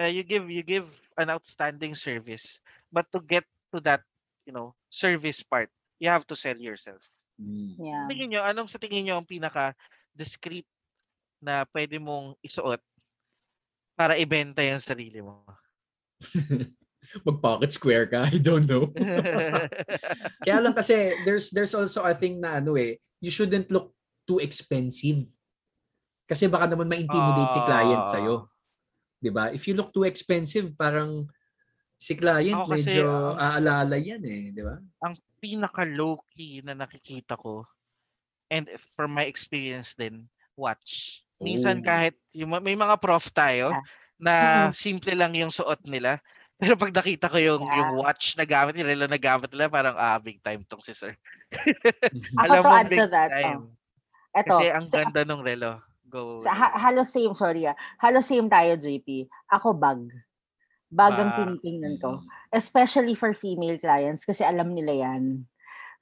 uh, you give you give an outstanding service, but to get to that, you know, service part, you have to sell yourself. Mm. Yeah. Tingin nyo, anong sa tingin nyo ang pinaka discreet na pwede mong isuot para ibenta yung sarili mo? *laughs* Mag-pocket square ka, I don't know. *laughs* Kaya lang kasi there's there's also a thing na ano eh, you shouldn't look too expensive. Kasi baka naman ma-intimidate si client Ah. sa'yo. 'Di ba? If you look too expensive, parang si client Ako kasi, medyo aalala yan eh, 'di ba? ang pinaka low key na nakikita ko and if- from my experience din watch minsan Oh. kahit yung, ma- may mga prof tayo Ah. na simple lang yung suot nila *laughs* pero pag nakita ko yung yung Yeah. watch na gamit nila relo na gamit nila parang ah big time tong si sir Ako alam to mo add big to that. time Oh. Eto, kasi ang sa, ganda nung relo go sa, ha- halos same, sorry ah. Halos same tayo, JP. Ako bag. Bag ang Bag. tinitingnan ko. Mm. Especially for female clients kasi alam nila yan.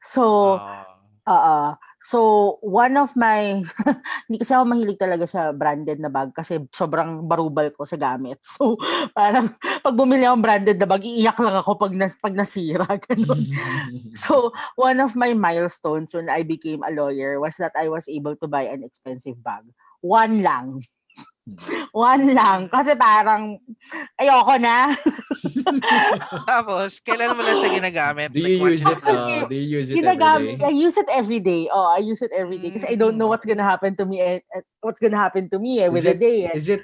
So, Ah. Oo. So, one of my, *laughs* hindi kasi ako mahilig talaga sa branded na bag kasi sobrang barubal ko sa gamit. *laughs* So, parang pag bumili akong branded na bag, iiyak lang ako pag, nas, pag nasira. *laughs* Ganun. So, one of my milestones when I became a lawyer was that I was able to buy an expensive bag. One lang. *laughs* One lang. Kasi parang, ayoko na. *laughs* Tapos, kailan mo lang siya ginagamit? Do you Like, use it? Uh, do you use it every Ginagamit, day? I use it every day. Oh, I use it every day. Kasi I don't know what's gonna happen to me. eh, eh, what's gonna happen to me eh, with Is the day. eh. Is it,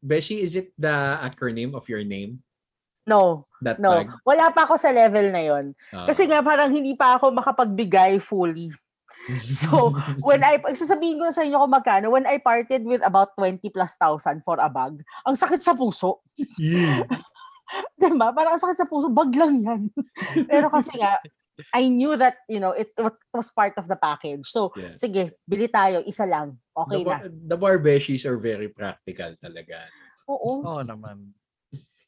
Beshi, is it the acronym of your name? No, That no. tag? Wala pa ako sa level na yon. Ah. Kasi nga parang hindi pa ako makapagbigay fully. *laughs* So, when I, sasabihin ko na sa inyo kung magkano, when I parted with about 20 plus thousand for a bag, ang sakit sa puso. Yeah. *laughs* Diba? Parang ang sakit sa puso, bag lang yan. *laughs* Pero kasi nga, I knew that, you know, it wa- was part of the package. So, Yeah. sige, bili tayo, isa lang. Okay the, na. the barbeshis are very practical talaga. Oo. Oo naman.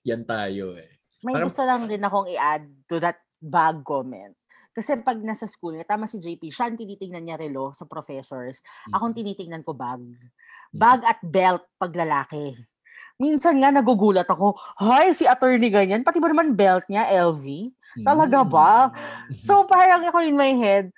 Yan tayo eh. May Parang- gusto lang din akong i-add to that bag comment. Kasi pag nasa school, tama si JP, siya ang tinitingnan niya relo sa professors. Akong tinitingnan ko bag. Bag at belt pag lalaki. Minsan nga nagugulat ako, hay, si attorney ganyan, pati ba naman belt niya, LV? Talaga ba? Mm. *laughs* So parang ako in my head,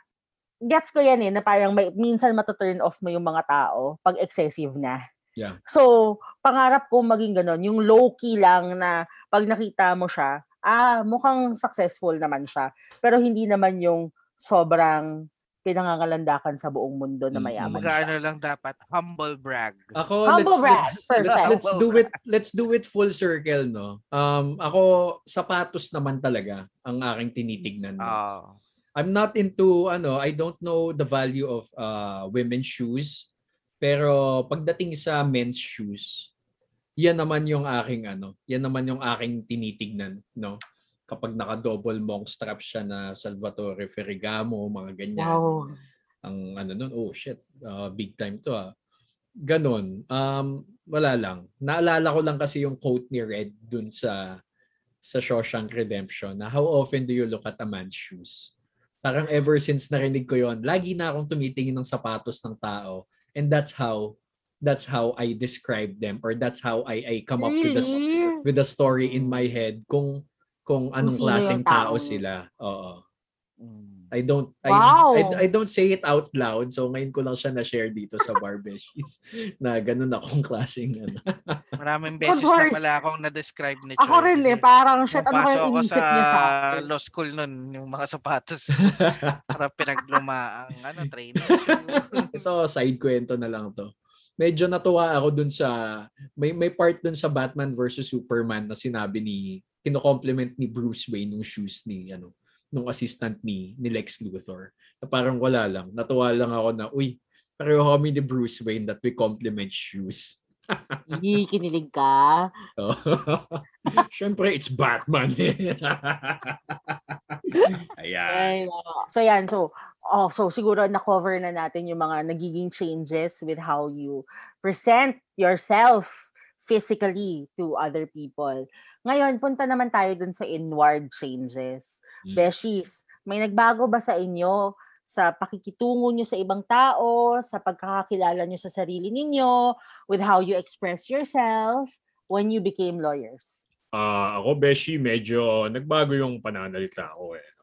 gets ko yan eh, na parang may, minsan matuturn off mo yung mga tao pag excessive na. Yeah. So, pangarap ko maging ganon, yung low-key lang na pag nakita mo siya, ah, mukhang successful naman siya. Pero hindi naman yung sobrang pinangangalandakan sa buong mundo na mayaman Mga ano siya. lang dapat, humble brag. Ako, Humble let's, brag. let's, let's, Perfect. let's Humble do it let's do it full circle, no? Um, ako, sapatos naman talaga ang aking tinitignan. no? Oo. I'm not into, ano, I don't know the value of uh, women's shoes. Pero pagdating sa men's shoes, yan naman yung aking, ano, yan naman yung aking tinitignan, no? Kapag naka-double monk strap siya na Salvatore Ferragamo, mga ganyan Wow. ang ano nun, oh shit, uh, big time to ah. Ganon. Um, wala lang. Naalala ko lang kasi yung quote ni Red dun sa sa Shawshank Redemption na how often do you look at a man's shoes? Parang ever since narinig ko yon, lagi na akong tumitingin ng sapatos ng tao and that's how that's how I describe them or that's how I I come up with the Really? with the story in my head kung kung anong sino klaseng tao. tao sila. Oo. Mm. I don't I, Wow. I I don't say it out loud so ngayon ko lang siya na share dito sa Barbeshies *laughs* na ganun akong klaseng ano. *laughs* Maraming beses na pala akong na-describe ni Ako Choi. rin eh, parang shit, ano kaya ako inisip sa niya sa akin? law school nun, yung mga sapatos. *laughs* para pinagluma ang ano, training. Ito side kwento na lang to. Medyo natuwa ako dun sa may may part dun sa Batman versus Superman na sinabi ni kino-compliment ni Bruce Wayne nung shoes ni ano nung assistant ni ni Lex Luthor. Na parang wala lang. Natuwa lang ako na uy, pareho kami ni Bruce Wayne that we compliment shoes. *laughs* Ih, kinilig ka. Oh. *laughs* Siyempre, it's Batman. eh. *laughs* Ayan. Ay. So yan, so oh, so siguro na-cover na natin yung mga nagiging changes with how you present yourself physically to other people. Ngayon, punta naman tayo dun sa inward changes. Mm. Beshies, may nagbago ba sa inyo sa pakikitungo nyo sa ibang tao, sa pagkakakilala nyo sa sarili ninyo, with how you express yourself when you became lawyers? Ah, ako, Beshi, medyo nagbago yung pananalita ko eh.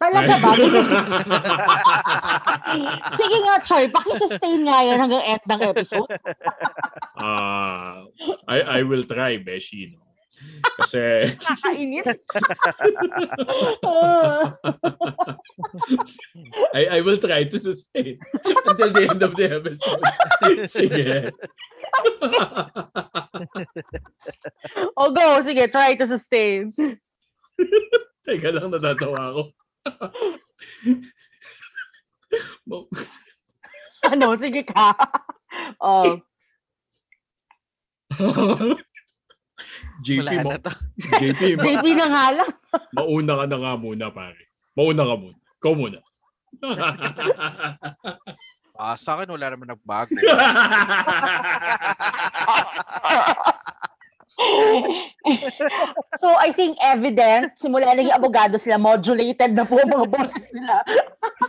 Talaga ba? Sige nga, Choy, pakisustain nga yan hanggang end ng episode. Ah, I, I will try, Beshi. No? Kasi, Kakainis. Ah. *laughs* I, I will try to sustain until the end of the episode. Sige. oh, go. Sige, try to sustain. Teka lang, natatawa ako. Mo- Ano, sige ka. oh, JP, Wala to. JP, ma- JP na nga lang. mauna ka na nga muna, pare. Mauna ka muna. Ikaw muna. Ah, sa akin wala naman nagbago. *laughs* so, I think evident, simula naging abogado sila, modulated na po ang mga boses nila.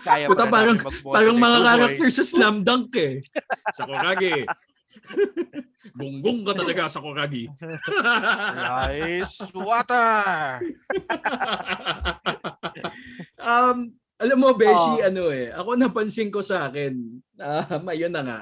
Kaya Puta, pa parang- Parang mga character sa Slam Dunk eh. sa Kokage. *laughs* Gunggong ka talaga sa Kokage. Ice water! *laughs* um, alam mo, Beshi, Oh. ano eh, ako napansin ko sa akin, um, *laughs* ayun na nga,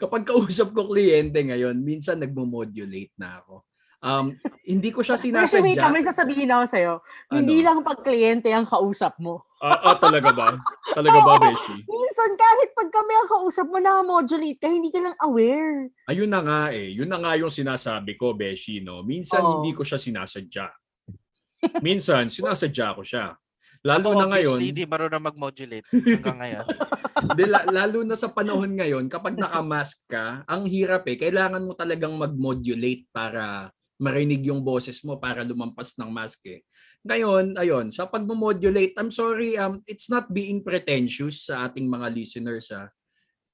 kapag kausap ko kliyente ngayon, minsan nagmo-modulate na ako. Um, hindi ko siya *laughs* Pero si wait, sinasadya. may sasabihin ako sa'yo. Hindi Ano? lang pag kliyente ang kausap mo. Ah, ah, talaga ba? Talaga ba, *laughs* Beshi? Minsan, kahit pag kami ang kausap mo, na-modulate ka, hindi ka lang aware. Ayun na nga eh. Yun na nga yung sinasabi ko, Beshi, no? Minsan Oo. hindi ko siya sinasadya. Minsan, sinasadya ko siya. Lalo Ako, na ngayon, obviously, Hindi marunong mag-modulate *laughs* hanggang ngayon. Di, la- lalo na sa panahon ngayon, kapag nakamask ka, ang hirap eh. Kailangan mo talagang mag-modulate para marinig yung boses mo para lumampas ng mask eh. Ngayon, ayun, sa pag-modulate, I'm sorry, um, it's not being pretentious sa ating mga listeners ah.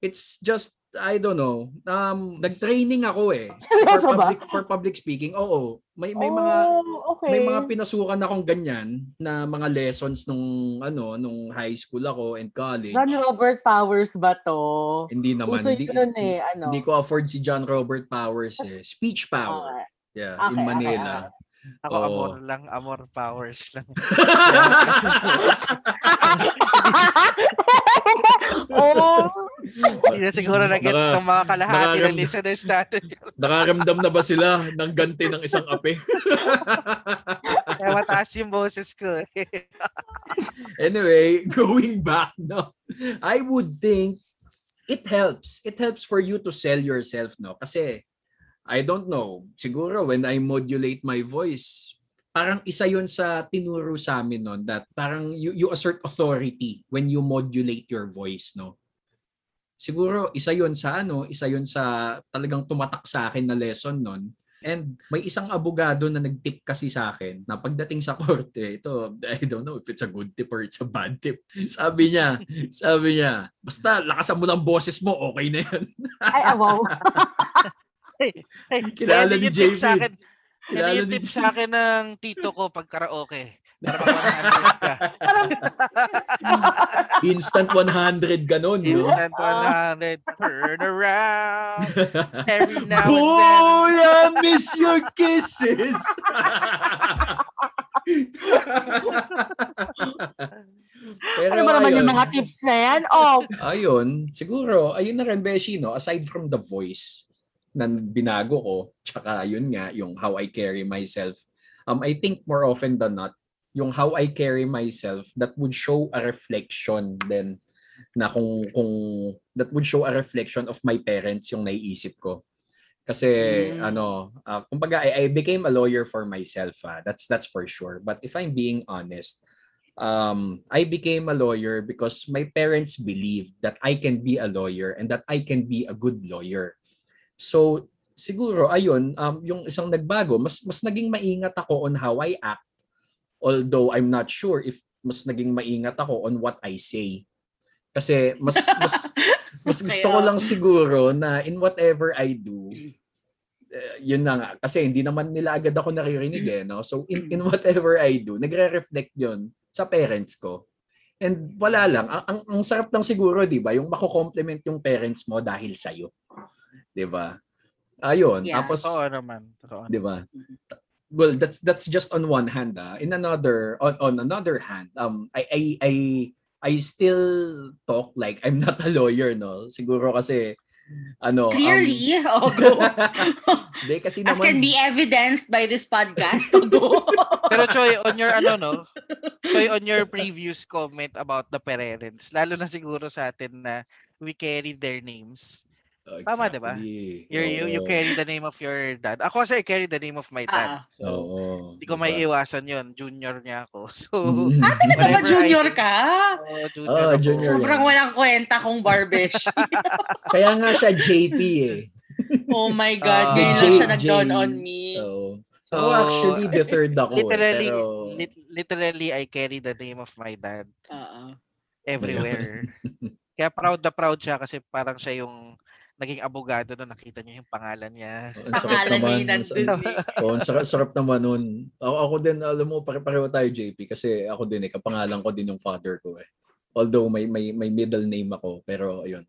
It's just, I don't know, um, nag-training ako eh. *laughs* For ba? public, for public speaking. Oo, may, may mga Oh, okay. may mga pinasukan akong ganyan na mga lessons nung ano nung high school ako and college. John Robert Powers ba to? Hindi naman. Uso Hindi, yun eh, ano? hindi ko afford si John Robert Powers eh. Speech power. Okay. Yeah, Okay, in okay, Manila. Ako, Oo. amor lang. Amor powers lang. *laughs* *laughs* oh, Hindi na siguro na-gets Naka- ng mga kalahati ng listeners natin. nakaramdam na ba sila ng ganti ng isang ape? *laughs* Kaya mataas yung boses ko. eh. Anyway, going back, no. I would think it helps. It helps for you to sell yourself, no? Kasi I don't know, siguro when I modulate my voice, parang isa yon sa tinuro sa amin noon that parang you, you assert authority when you modulate your voice, no? Siguro isa yon sa ano, isa yon sa talagang tumatak sa akin na lesson noon. And may isang abogado na nag-tip kasi sa akin na pagdating sa *laughs* korte, ito, I don't know if it's a good tip or it's a bad tip. Sabi niya, sabi niya, basta lakasan mo ng boses mo, okay na yan. ay, wow. *laughs* Kilala ni JV. sa akin. Kilala yung ni tip sa akin ng tito ko pag karaoke. Para *laughs* mapanahan ka. *laughs* Instant 100 ganon, no? Instant 100, turn around. Every now and then. Boy, I miss your kisses! *laughs* Pero Ano ba naman yung mga tips na yan? Oh, ayun, siguro, ayun na rin, Beshi, no? Aside from the voice na binago ko, tsaka yun nga, yung how I carry myself, um, I think more often than not, yung how I carry myself, that would show a reflection then na kung, kung that would show a reflection of my parents yung naiisip ko. Kasi Mm. ano, uh, kumbaga I, I became a lawyer for myself. ah. That's that's for sure. But if I'm being honest, um, I became a lawyer because my parents believed that I can be a lawyer and that I can be a good lawyer. So siguro ayun, um, yung isang nagbago, mas mas naging maingat ako on how I act. Although I'm not sure if mas naging maingat ako on what I say. Kasi mas *laughs* mas mas gusto ko lang siguro na in whatever I do, eh, yun na nga. Kasi hindi naman nila agad ako naririnig eh. No? So in, in whatever I do, nagre-reflect yun sa parents ko. And wala lang. Ang, ang, ang sarap lang siguro, di ba? Yung mako-compliment yung parents mo dahil sa'yo. Di ba? Ayun. Yeah. Tapos, Oo naman. Totoo. di ba? Well, that's that's just on one hand. Ah. In another on, on another hand, um I I I I still talk like I'm not a lawyer, no? Siguro kasi ano, um, Clearly, oh, go. *laughs* Hindi kasi As can naman be evidenced by this podcast. Oh, *laughs* go. Pero Choy, on your ano no, Choy, on your previous comment about the parents, lalo na siguro sa atin na we carry their names. Oh, Tama, di ba? exactly. You, you, you Oo. carry the name of your dad. Ako kasi I carry the name of my dad. Ah. So, Oo. hindi ko diba? may iwasan yon Junior niya ako. *laughs* So, Mm. Ah, talaga ba I junior ka? oh, junior Oh, ako. junior. Sobrang walang kwenta kong barbish. *laughs* Kaya nga siya JP eh. oh my God, Ah. ngayon lang siya J- on me. So, So, oh, actually *laughs* the third ako literally, eh. Pero, lit- literally, I carry the name of my dad Oo. everywhere. Kaya proud na proud siya kasi parang siya yung naging abogado na nakita niya yung pangalan niya. ang sarap Pangalan niya nandun eh. Oh, ang sarap, sarap naman nun. Ako, ako din, alam mo, pare-pareho tayo JP kasi ako din eh, kapangalan ko din yung father ko eh. Although may may may middle name ako, pero ayun.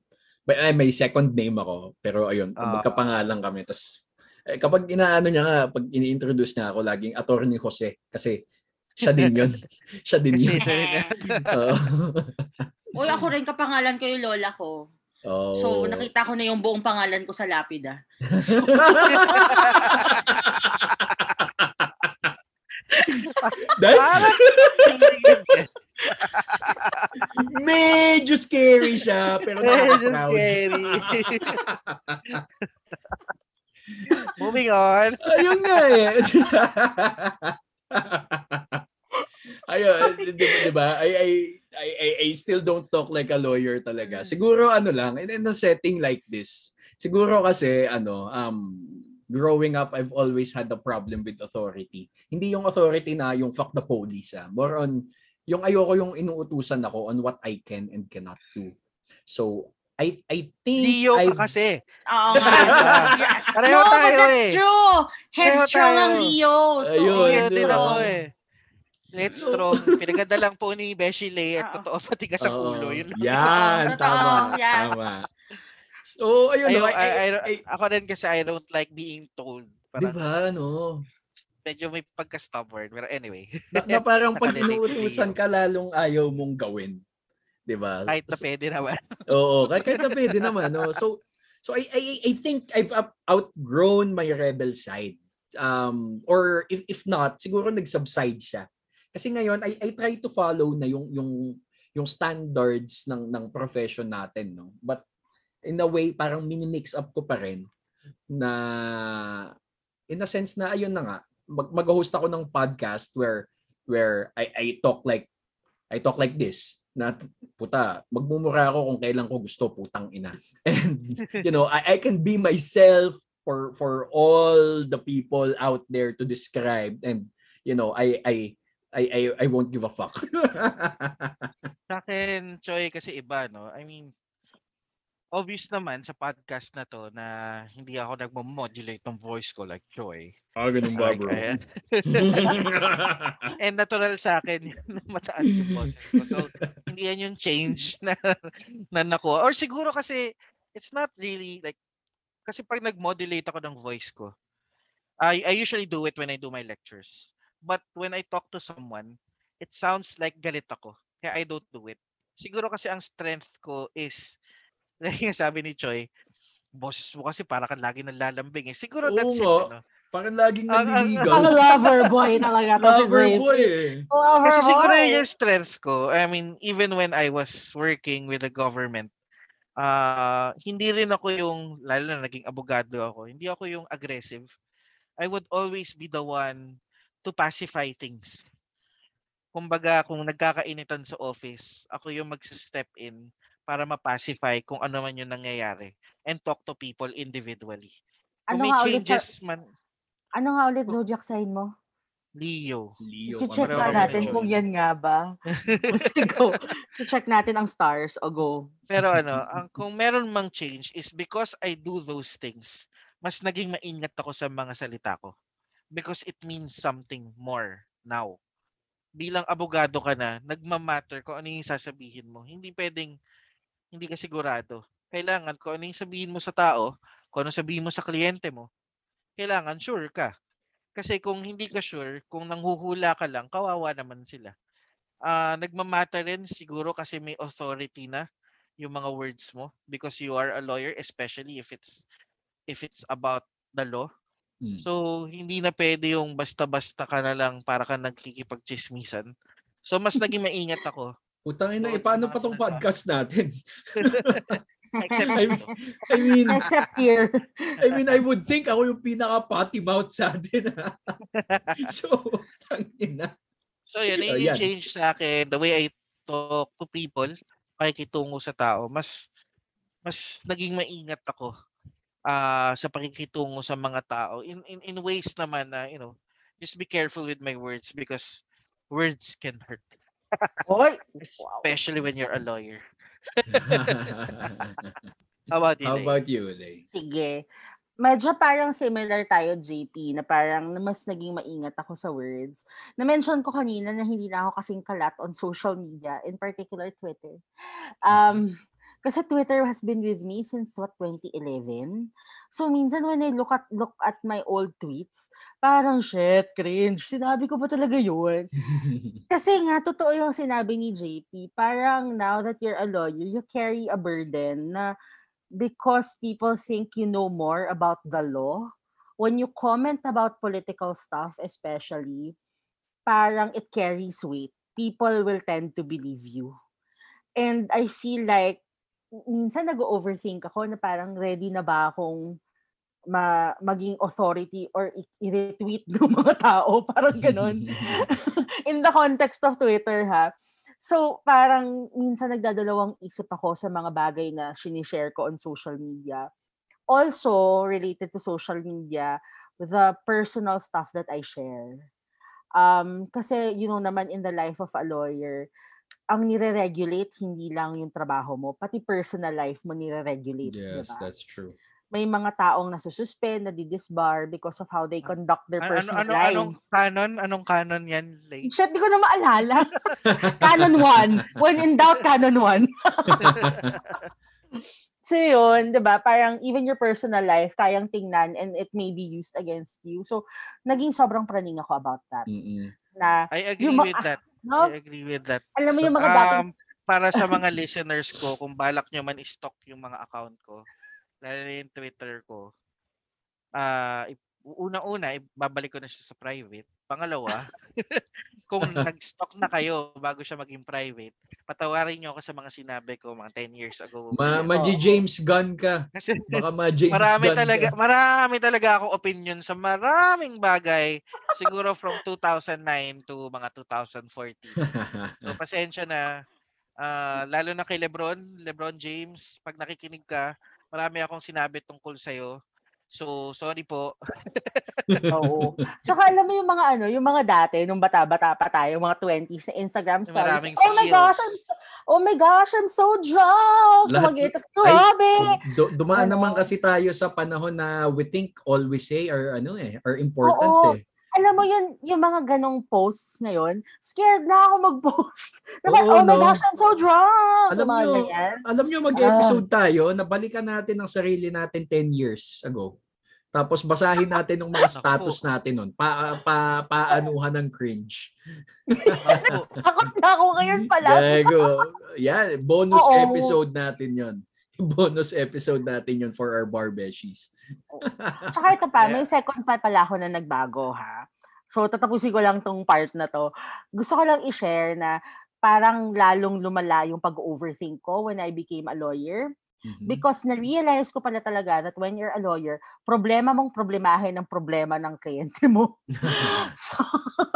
May, ay, may second name ako, pero ayun, Ah. magkapangalan kami. Tapos eh, kapag inaano niya nga, pag ini-introduce niya ako, laging attorney Jose kasi siya din yun. *laughs* siya din Kasi yun. *laughs* *laughs* Uy, ako rin kapangalan ko yung lola ko. Oh. So, nakita ko na yung buong pangalan ko sa lapida. *laughs* That's *laughs* medyo scary siya, pero Medyo nakaka-proud. scary. *laughs* Moving on. Ayun nga eh. Ayun, *laughs* di, di ba? I, I, I, I- I still don't talk like a lawyer talaga. Siguro ano lang, in, in a setting like this, siguro kasi ano, um, growing up, I've always had a problem with authority. Hindi yung authority na yung fuck the police ah. More on, yung ayoko yung inuutusan ako on what I can and cannot do. So, I I think Leo I've- ka kasi. Oo *laughs* nga. Yeah. Pareho no, tayo but that's eh. true. Headstrong ang Leo. So, Ayun, lang. ako eh. Let's So- strong. Pinaganda lang po ni Beshi Lay at *laughs* Oo. totoo pati ka sa ulo. Yun lang. Yan, tama. yan. Tama. So, ayun, Ayaw, no, I, I- I- ako rin kasi I don't like being told. Di Parang ba, no? medyo may pagka-stubborn. Pero anyway, Na, na parang *laughs* pag inuutusan ka, lalong ayaw mong gawin. Di ba? kahit na pwede naman. *laughs* Oo, kahit, kahit na pwede naman. No? So, so I, I, I think I've outgrown my rebel side. Um, or if, if not, siguro nag-subside siya. Kasi ngayon, I, I try to follow na yung, yung, yung standards ng, ng profession natin. No? But in a way, parang mini-mix up ko pa rin na in a sense na ayun na nga, mag, mag-host ako ng podcast where where I, I talk like I talk like this na puta, magmumura ako kung kailan ko gusto, putang ina. *laughs* And, you know, I, I can be myself for for all the people out there to describe and, you know, I I I I, I won't give a fuck. *laughs* Sa akin, Choy, kasi iba, no? I mean, obvious naman sa podcast na to na hindi ako nagmo-modulate ng voice ko like Choy. Ah, ganun ba, bro? *laughs* And natural sa akin na mataas yung boses ko. So, hindi yan yung change na, na nakuha. Or siguro kasi, it's not really like, kasi pag nag-modulate ako ng voice ko, I, I usually do it when I do my lectures. But when I talk to someone, it sounds like galit ako. Kaya I don't do it. Siguro kasi ang strength ko is, *laughs* like yung sabi ni Choi, boses mo kasi para kang lagi nalalambing eh. Siguro Oo that's it. Ano? Parang laging Ang- ang- nanliligaw. Ang lover boy talaga Lover boy eh. Lover Kasi siguro boy. yun yung strengths ko. I mean, even when I was working with the government, ah hindi rin ako yung, lalo na naging abogado ako, hindi ako yung aggressive. I would always be the one to pacify things. Kumbaga, kung nagkakainitan sa office, ako yung mag-step in para ma-pacify kung ano man yung nangyayari and talk to people individually. Kung Ano may nga ulit sa, changes man, ano nga ulit zodiac sign mo? Leo. Leo I-check pareho na kami natin kung yan nga ba. *laughs* Kasi go. I-check natin ang stars. O go. Pero ano, ang kung meron mang change is because I do those things, mas naging maingat ako sa mga salita ko. Because it means something more now. Bilang abogado ka na, nagmamatter kung ano yung sasabihin mo. Hindi pwedeng hindi ka sigurado. Kailangan kung ano yung sabihin mo sa tao, kung ano sabihin mo sa kliyente mo, kailangan sure ka. Kasi kung hindi ka sure, kung nanghuhula ka lang, kawawa naman sila. Ah, nagmamatter rin siguro kasi may authority na yung mga words mo because you are a lawyer especially if it's if it's about the law. Mm. So hindi na pwede yung basta-basta ka na lang para ka nagkikipagchismisan. So mas naging *laughs* maingat ako. Putang ina, Doon eh, paano pa tong podcast natin? *laughs* Except I dito. I mean, Except here. *laughs* I mean, I would think ako yung pinaka potty mouth sa atin. ha? so, tangina. So yun, Oh, yun yung change sa akin. The way I talk to people, pakikitungo sa tao, mas mas naging maingat ako ah sa pakikitungo sa mga tao. In, in, in ways naman na, you know, just be careful with my words because words can hurt. Oy! *laughs* Especially when you're a lawyer. *laughs* How about you? How about you, Lay? Sige. Medyo parang similar tayo, JP, na parang na mas naging maingat ako sa words. Na-mention ko kanina na hindi na ako kasing kalat on social media, in particular Twitter. Um, kasi Twitter has been with me since what 2011. So minsan when I look at look at my old tweets, parang shit, cringe. Sinabi ko ba talaga 'yun? *laughs* Kasi nga, totoo yung sinabi ni JP. Parang now that you're a lawyer, you carry a burden na because people think you know more about the law. When you comment about political stuff, especially, parang it carries weight. People will tend to believe you. And I feel like, minsan nag-overthink ako na parang ready na ba akong ma maging authority or i- i-retweet *laughs* ng mga tao. Parang ganon. *laughs* *laughs* In the context of Twitter, ha? So, parang minsan nagdadalawang isip ako sa mga bagay na sinishare ko on social media. Also, related to social media, the personal stuff that I share. Um, kasi, you know naman, in the life of a lawyer, ang nire-regulate, hindi lang yung trabaho mo, pati personal life mo nire-regulate. yes, diba? that's true. May mga taong nasususpend, nadidisbar because of how they conduct their Ano, personal ano, lives. anong canon? Anong canon yan, Lay? Shit, di ko na maalala. *laughs* canon 1. When in doubt, canon 1. *laughs* so yun, di ba? Parang even your personal life, kayang tingnan and it may be used against you. So, naging sobrang praning ako about that. Mm-mm. Na, I agree Yung with that. No? I agree with that. alam mo So, yung mga dating, Um, para sa mga listeners ko, kung balak nyo man i-stock yung mga account ko, lalo na yung Twitter ko, ah ip- una-una, babalik ko na siya sa private. Pangalawa, *laughs* kung nag-stock na kayo bago siya maging private, patawarin nyo ako sa mga sinabi ko mga 10 years ago. Ma, ma James Gunn ka. Kasi Baka ma James marami Gunn talaga, ka. marami talaga akong opinion sa maraming bagay. Siguro from 2009 to mga 2014. So, *laughs* pasensya na. Ah, lalo na kay Lebron, Lebron James, pag nakikinig ka, marami akong sinabi tungkol sa'yo. So, sorry po. *laughs* oo. Tsaka alam mo yung mga ano, yung mga dati, nung bata-bata pa tayo, mga 20s na Instagram stories. Oh my gosh, I'm so, oh my gosh, I'm so drunk! Kumagita, grabe! Du- dumaan Ano? naman kasi tayo sa panahon na we think always say are ano eh, are important Oo. eh. Alam mo yun, yung mga ganong posts ngayon, scared na ako mag-post. *laughs* Diba, Oo, oh my no? gosh, I'm so drunk! Alam Yung mga nyo, ganyan. Alam nyo, mag-episode tayo, nabalikan natin ang sarili natin 10 years ago. Tapos basahin natin ng mga *laughs* status natin nun. Pa, pa, paanuhan ng cringe. Ako, Takot na ako ngayon pala. Gago. Yan, bonus Oo. episode natin yon. *laughs* Bonus episode natin yon for our barbeshies. Tsaka ito pa, *laughs* Yeah. may second pa pala ako na nagbago ha. So tatapusin ko lang tong part na to. Gusto ko lang i-share na parang lalong lumala yung pag-overthink ko when I became a lawyer. Mhm. Because na-realize ko pala talaga that when you're a lawyer, problema mong problemahin ang problema ng kliyente mo. *laughs* *laughs* so,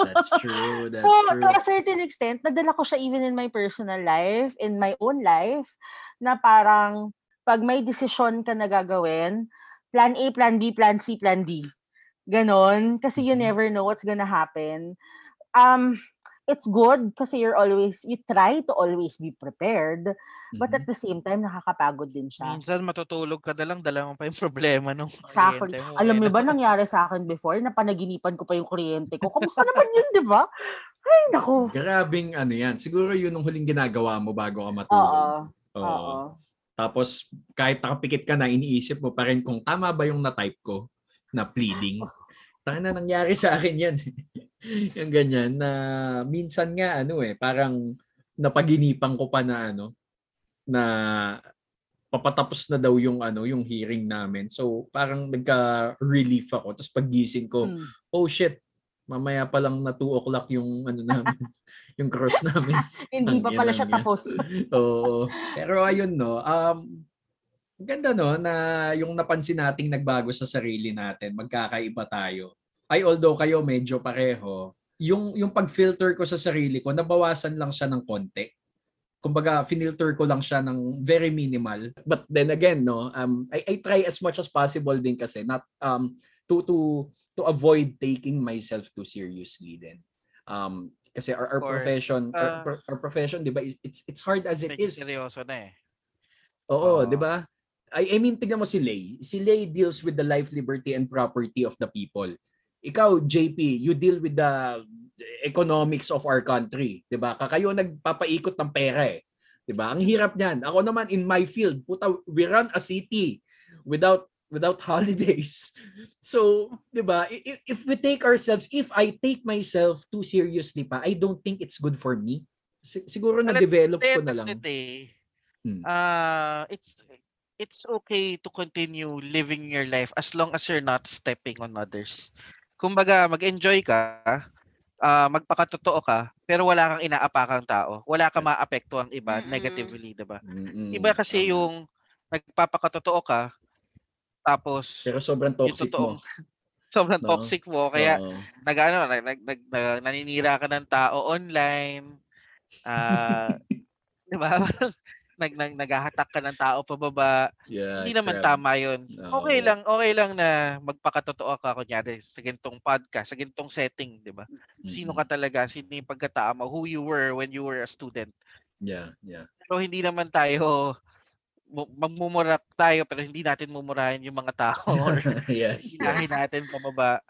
That's true. That's so true. to a certain extent, nadala ko siya even in my personal life, in my own life, na parang pag may desisyon ka na gagawin, plan A, plan B, plan C, plan D. Ganon. Kasi you Mhm. never know what's gonna happen. Um, it's good kasi you're always, you try to always be prepared. But Mhm. at the same time, nakakapagod din siya. minsan matutulog ka na lang, dala mo pa yung *laughs* problema nung Exactly. kliyente mo. Alam eh, mo ba, nangyari sa akin before, na panaginipan ko pa yung kliyente ko. Kamusta naman yun, di ba? Ay, naku. Grabing ano yan. Siguro yun ang huling ginagawa mo bago ka Oo. matulog. Oo. Oo. Tapos kahit nakapikit ka na, iniisip mo pa rin kung tama ba yung na-type ko na pleading. Tanga na nangyari sa akin yan. *laughs* yung ganyan na minsan nga ano eh, parang napaginipan ko pa na ano na papatapos na daw yung ano yung hearing namin. So parang nagka-relief ako. Tapos paggising ko, Hmm. oh shit, mamaya pa lang na 2 o'clock yung ano namin, *laughs* yung cross namin. *laughs* Hindi pa pala siya tapos. Oo. Pero ayun no, um ganda no na yung napansin nating nagbago sa sarili natin, magkakaiba tayo. Ay although kayo medyo pareho, yung yung pag-filter ko sa sarili ko, nabawasan lang siya ng konti. Kumbaga, finilter ko lang siya ng very minimal. But then again, no, um, I, I try as much as possible din kasi not um to to to avoid taking myself too seriously din. Um, kasi our, our profession, our, Ah. our profession, 'di ba? It's it's hard as it is. seryoso na eh. Oo, Oo. 'di ba? I, I mean, tignan mo si Lay. Si Lay deals with the life, liberty, and property of the people. Ikaw, JP, you deal with the economics of our country. 'di ba? Kakayo nagpapaikot ng pera eh. 'Di ba? Ang hirap niyan. Ako naman in my field, puta, we run a city without without *laughs* holidays. So, 'di ba? i- i- If we take ourselves, if I take myself too seriously pa, I don't think it's good for me. Si- Siguro At the ko na lang. Hmm. ah, it's it's okay to continue living your life as long as you're not stepping on others. Kumbaga, mag-enjoy ka, ah, magpakatotoo ka, pero wala kang inaapakang tao. Wala kang maapekto ang iba Mm-mm. negatively, 'di ba? Mm-mm. Iba kasi yung nagpapakatotoo ka tapos Pero sobrang toxic mo. *laughs* sobrang No? toxic mo kaya nag-ano, nag, nag, nag, nag- naninira ka ng tao online. Ah, *laughs* 'di ba? *laughs* Nag, nag naghahatak ka ng tao pababa. yeah, Hindi naman crap. tama 'yun. Okay Oo. lang, okay lang na magpakatotoo ka kunyari sa gintong podcast, sa gintong setting, 'di ba? Sino ka talaga, sino yung pagkatao mo, who you were when you were a student. Yeah, yeah. Pero hindi naman tayo mu- magmumura tayo pero hindi natin mumurahin yung mga tao *laughs* or yes, *laughs* yes. natin pababa.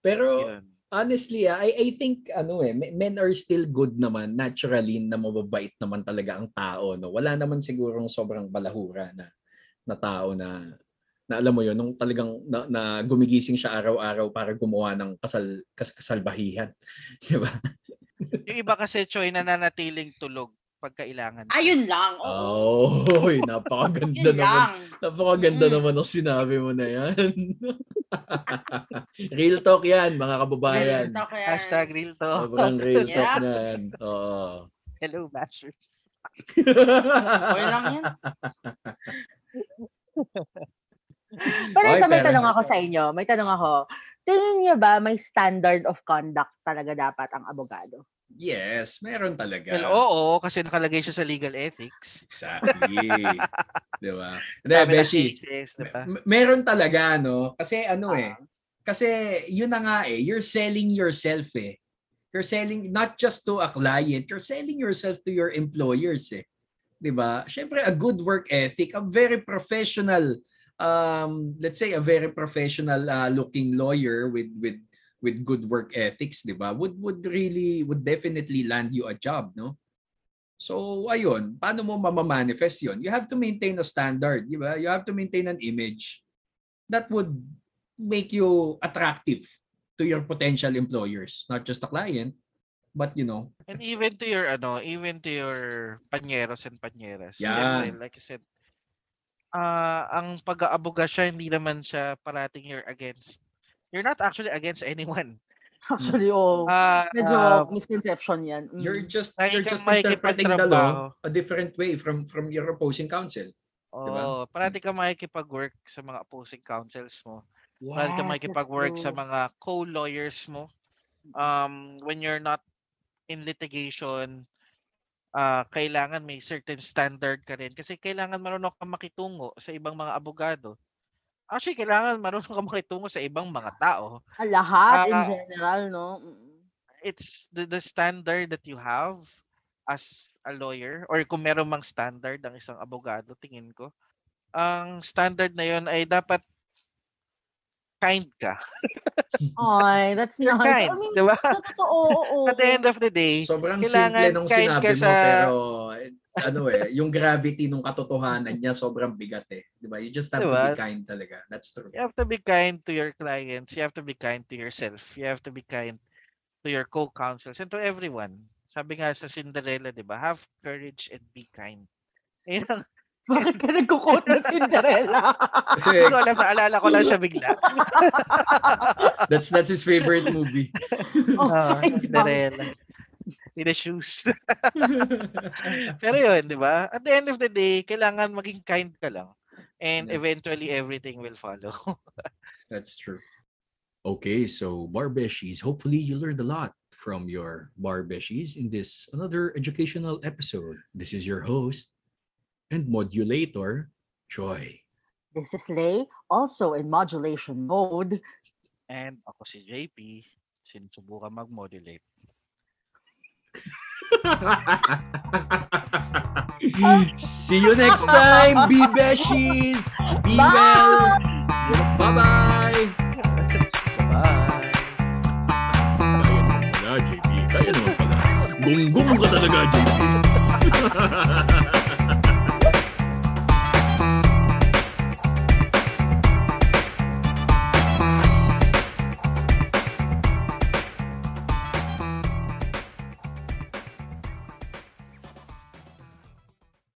Pero Yun. Honestly, ah, I I think ano eh, me- men are still good naman, naturally na mababait naman talaga ang tao, no. Wala naman sigurong sobrang balahura na na tao na na alam mo yon nung talagang na, na gumigising siya araw-araw para gumawa ng kasal kas, kasalbahihan, *laughs* 'di ba? Yung iba kasi Choy nananatiling tulog pag kailangan. Ayun lang. Oo. Oh, napakaganda naman. lang. Napakaganda Mm. naman ng sinabi mo na yan. real talk yan, mga kababayan. Real talk yan. Hashtag real talk. Sobrang real *laughs* talk Yep. na yan. Oo. Hello, bashers. Okay lang yan. *laughs* Pero Oy, ito, may tanong ako sa inyo. May tanong ako. Tingin niyo ba may standard of conduct talaga dapat ang abogado? Yes, meron talaga. Well, oo, kasi nakalagay siya sa legal ethics. Exactly. *laughs* Di ba? Hindi, Beshi, cases, di ba? me- meron talaga, no? Kasi ano eh, Ah. kasi yun na nga eh, you're selling yourself eh. You're selling not just to a client, you're selling yourself to your employers eh. 'Di ba? Syempre a good work ethic, a very professional um let's say a very professional uh, looking lawyer with with with good work ethics, 'di ba? Would would really would definitely land you a job, no? So ayun, paano mo mamamanifest 'yon? You have to maintain a standard, 'di ba? You have to maintain an image that would make you attractive to your potential employers, not just the client, but you know, And even to your, ano, even to your panyeros and panyeras. Yan. Siyempre, like I said, ah ang pag-aaboga siya, hindi naman siya parating you're against. You're not actually against anyone. *laughs* Actually, oh. *laughs* Ah, medyo ah, misconception yan. Mm. you're just you're just interpreting the law a different way from from your opposing counsel. diba? Oo, parati ka makikipag-work sa mga opposing counsels mo. Parati ka Yes, makikipag-work sa mga co-lawyers mo. Um, when you're not in litigation, ah kailangan may certain standard ka rin. Kasi kailangan marunong ka makitungo sa ibang mga abogado. Actually, kailangan marunong ka makitungo sa ibang mga tao. Ah, lahat in Ah, general, no? It's the, the standard that you have as a lawyer or kung meron mang standard ang isang abogado, tingin ko. Ang standard na yon ay dapat kind ka. *laughs* Ay, that's You're nice. kind, I mean, di ba? sa totoo, oo. *laughs* At the end of the day, Sobrang kailangan simple nung kahit sinabi ka mo sa- pero ano eh, yung gravity nung katotohanan niya sobrang bigat eh. 'Di ba? You just have to be Diba? kind talaga. That's true. you have to be kind to your clients. You have to be kind to yourself. You have to be kind to your co-counsels and to everyone. Sabi nga sa Cinderella, di ba? Have courage and be kind. Ayun *laughs* Bakit ka nagkukot ng Cinderella? Kasi hindi ko alam, naalala ko lang siya bigla. that's that's his favorite movie. oh, *laughs* God. Cinderella. In the shoes. *laughs* *laughs* Pero yun, di ba? At the end of the day, kailangan maging kind ka lang. And Yeah. eventually, everything will follow. *laughs* That's true. Okay, so Barbeshies, hopefully you learned a lot from your Barbeshies in this another educational episode. This is your host and modulator, Joy. This is Lay, also in modulation mode. And ako si JP, sinusubukan mag-modulate. See you next time, Be Beshies! Be well! Bye-bye! Bye! Kaya naman pala, JP. Kaya naman pala. Gunggong ka talaga, JP.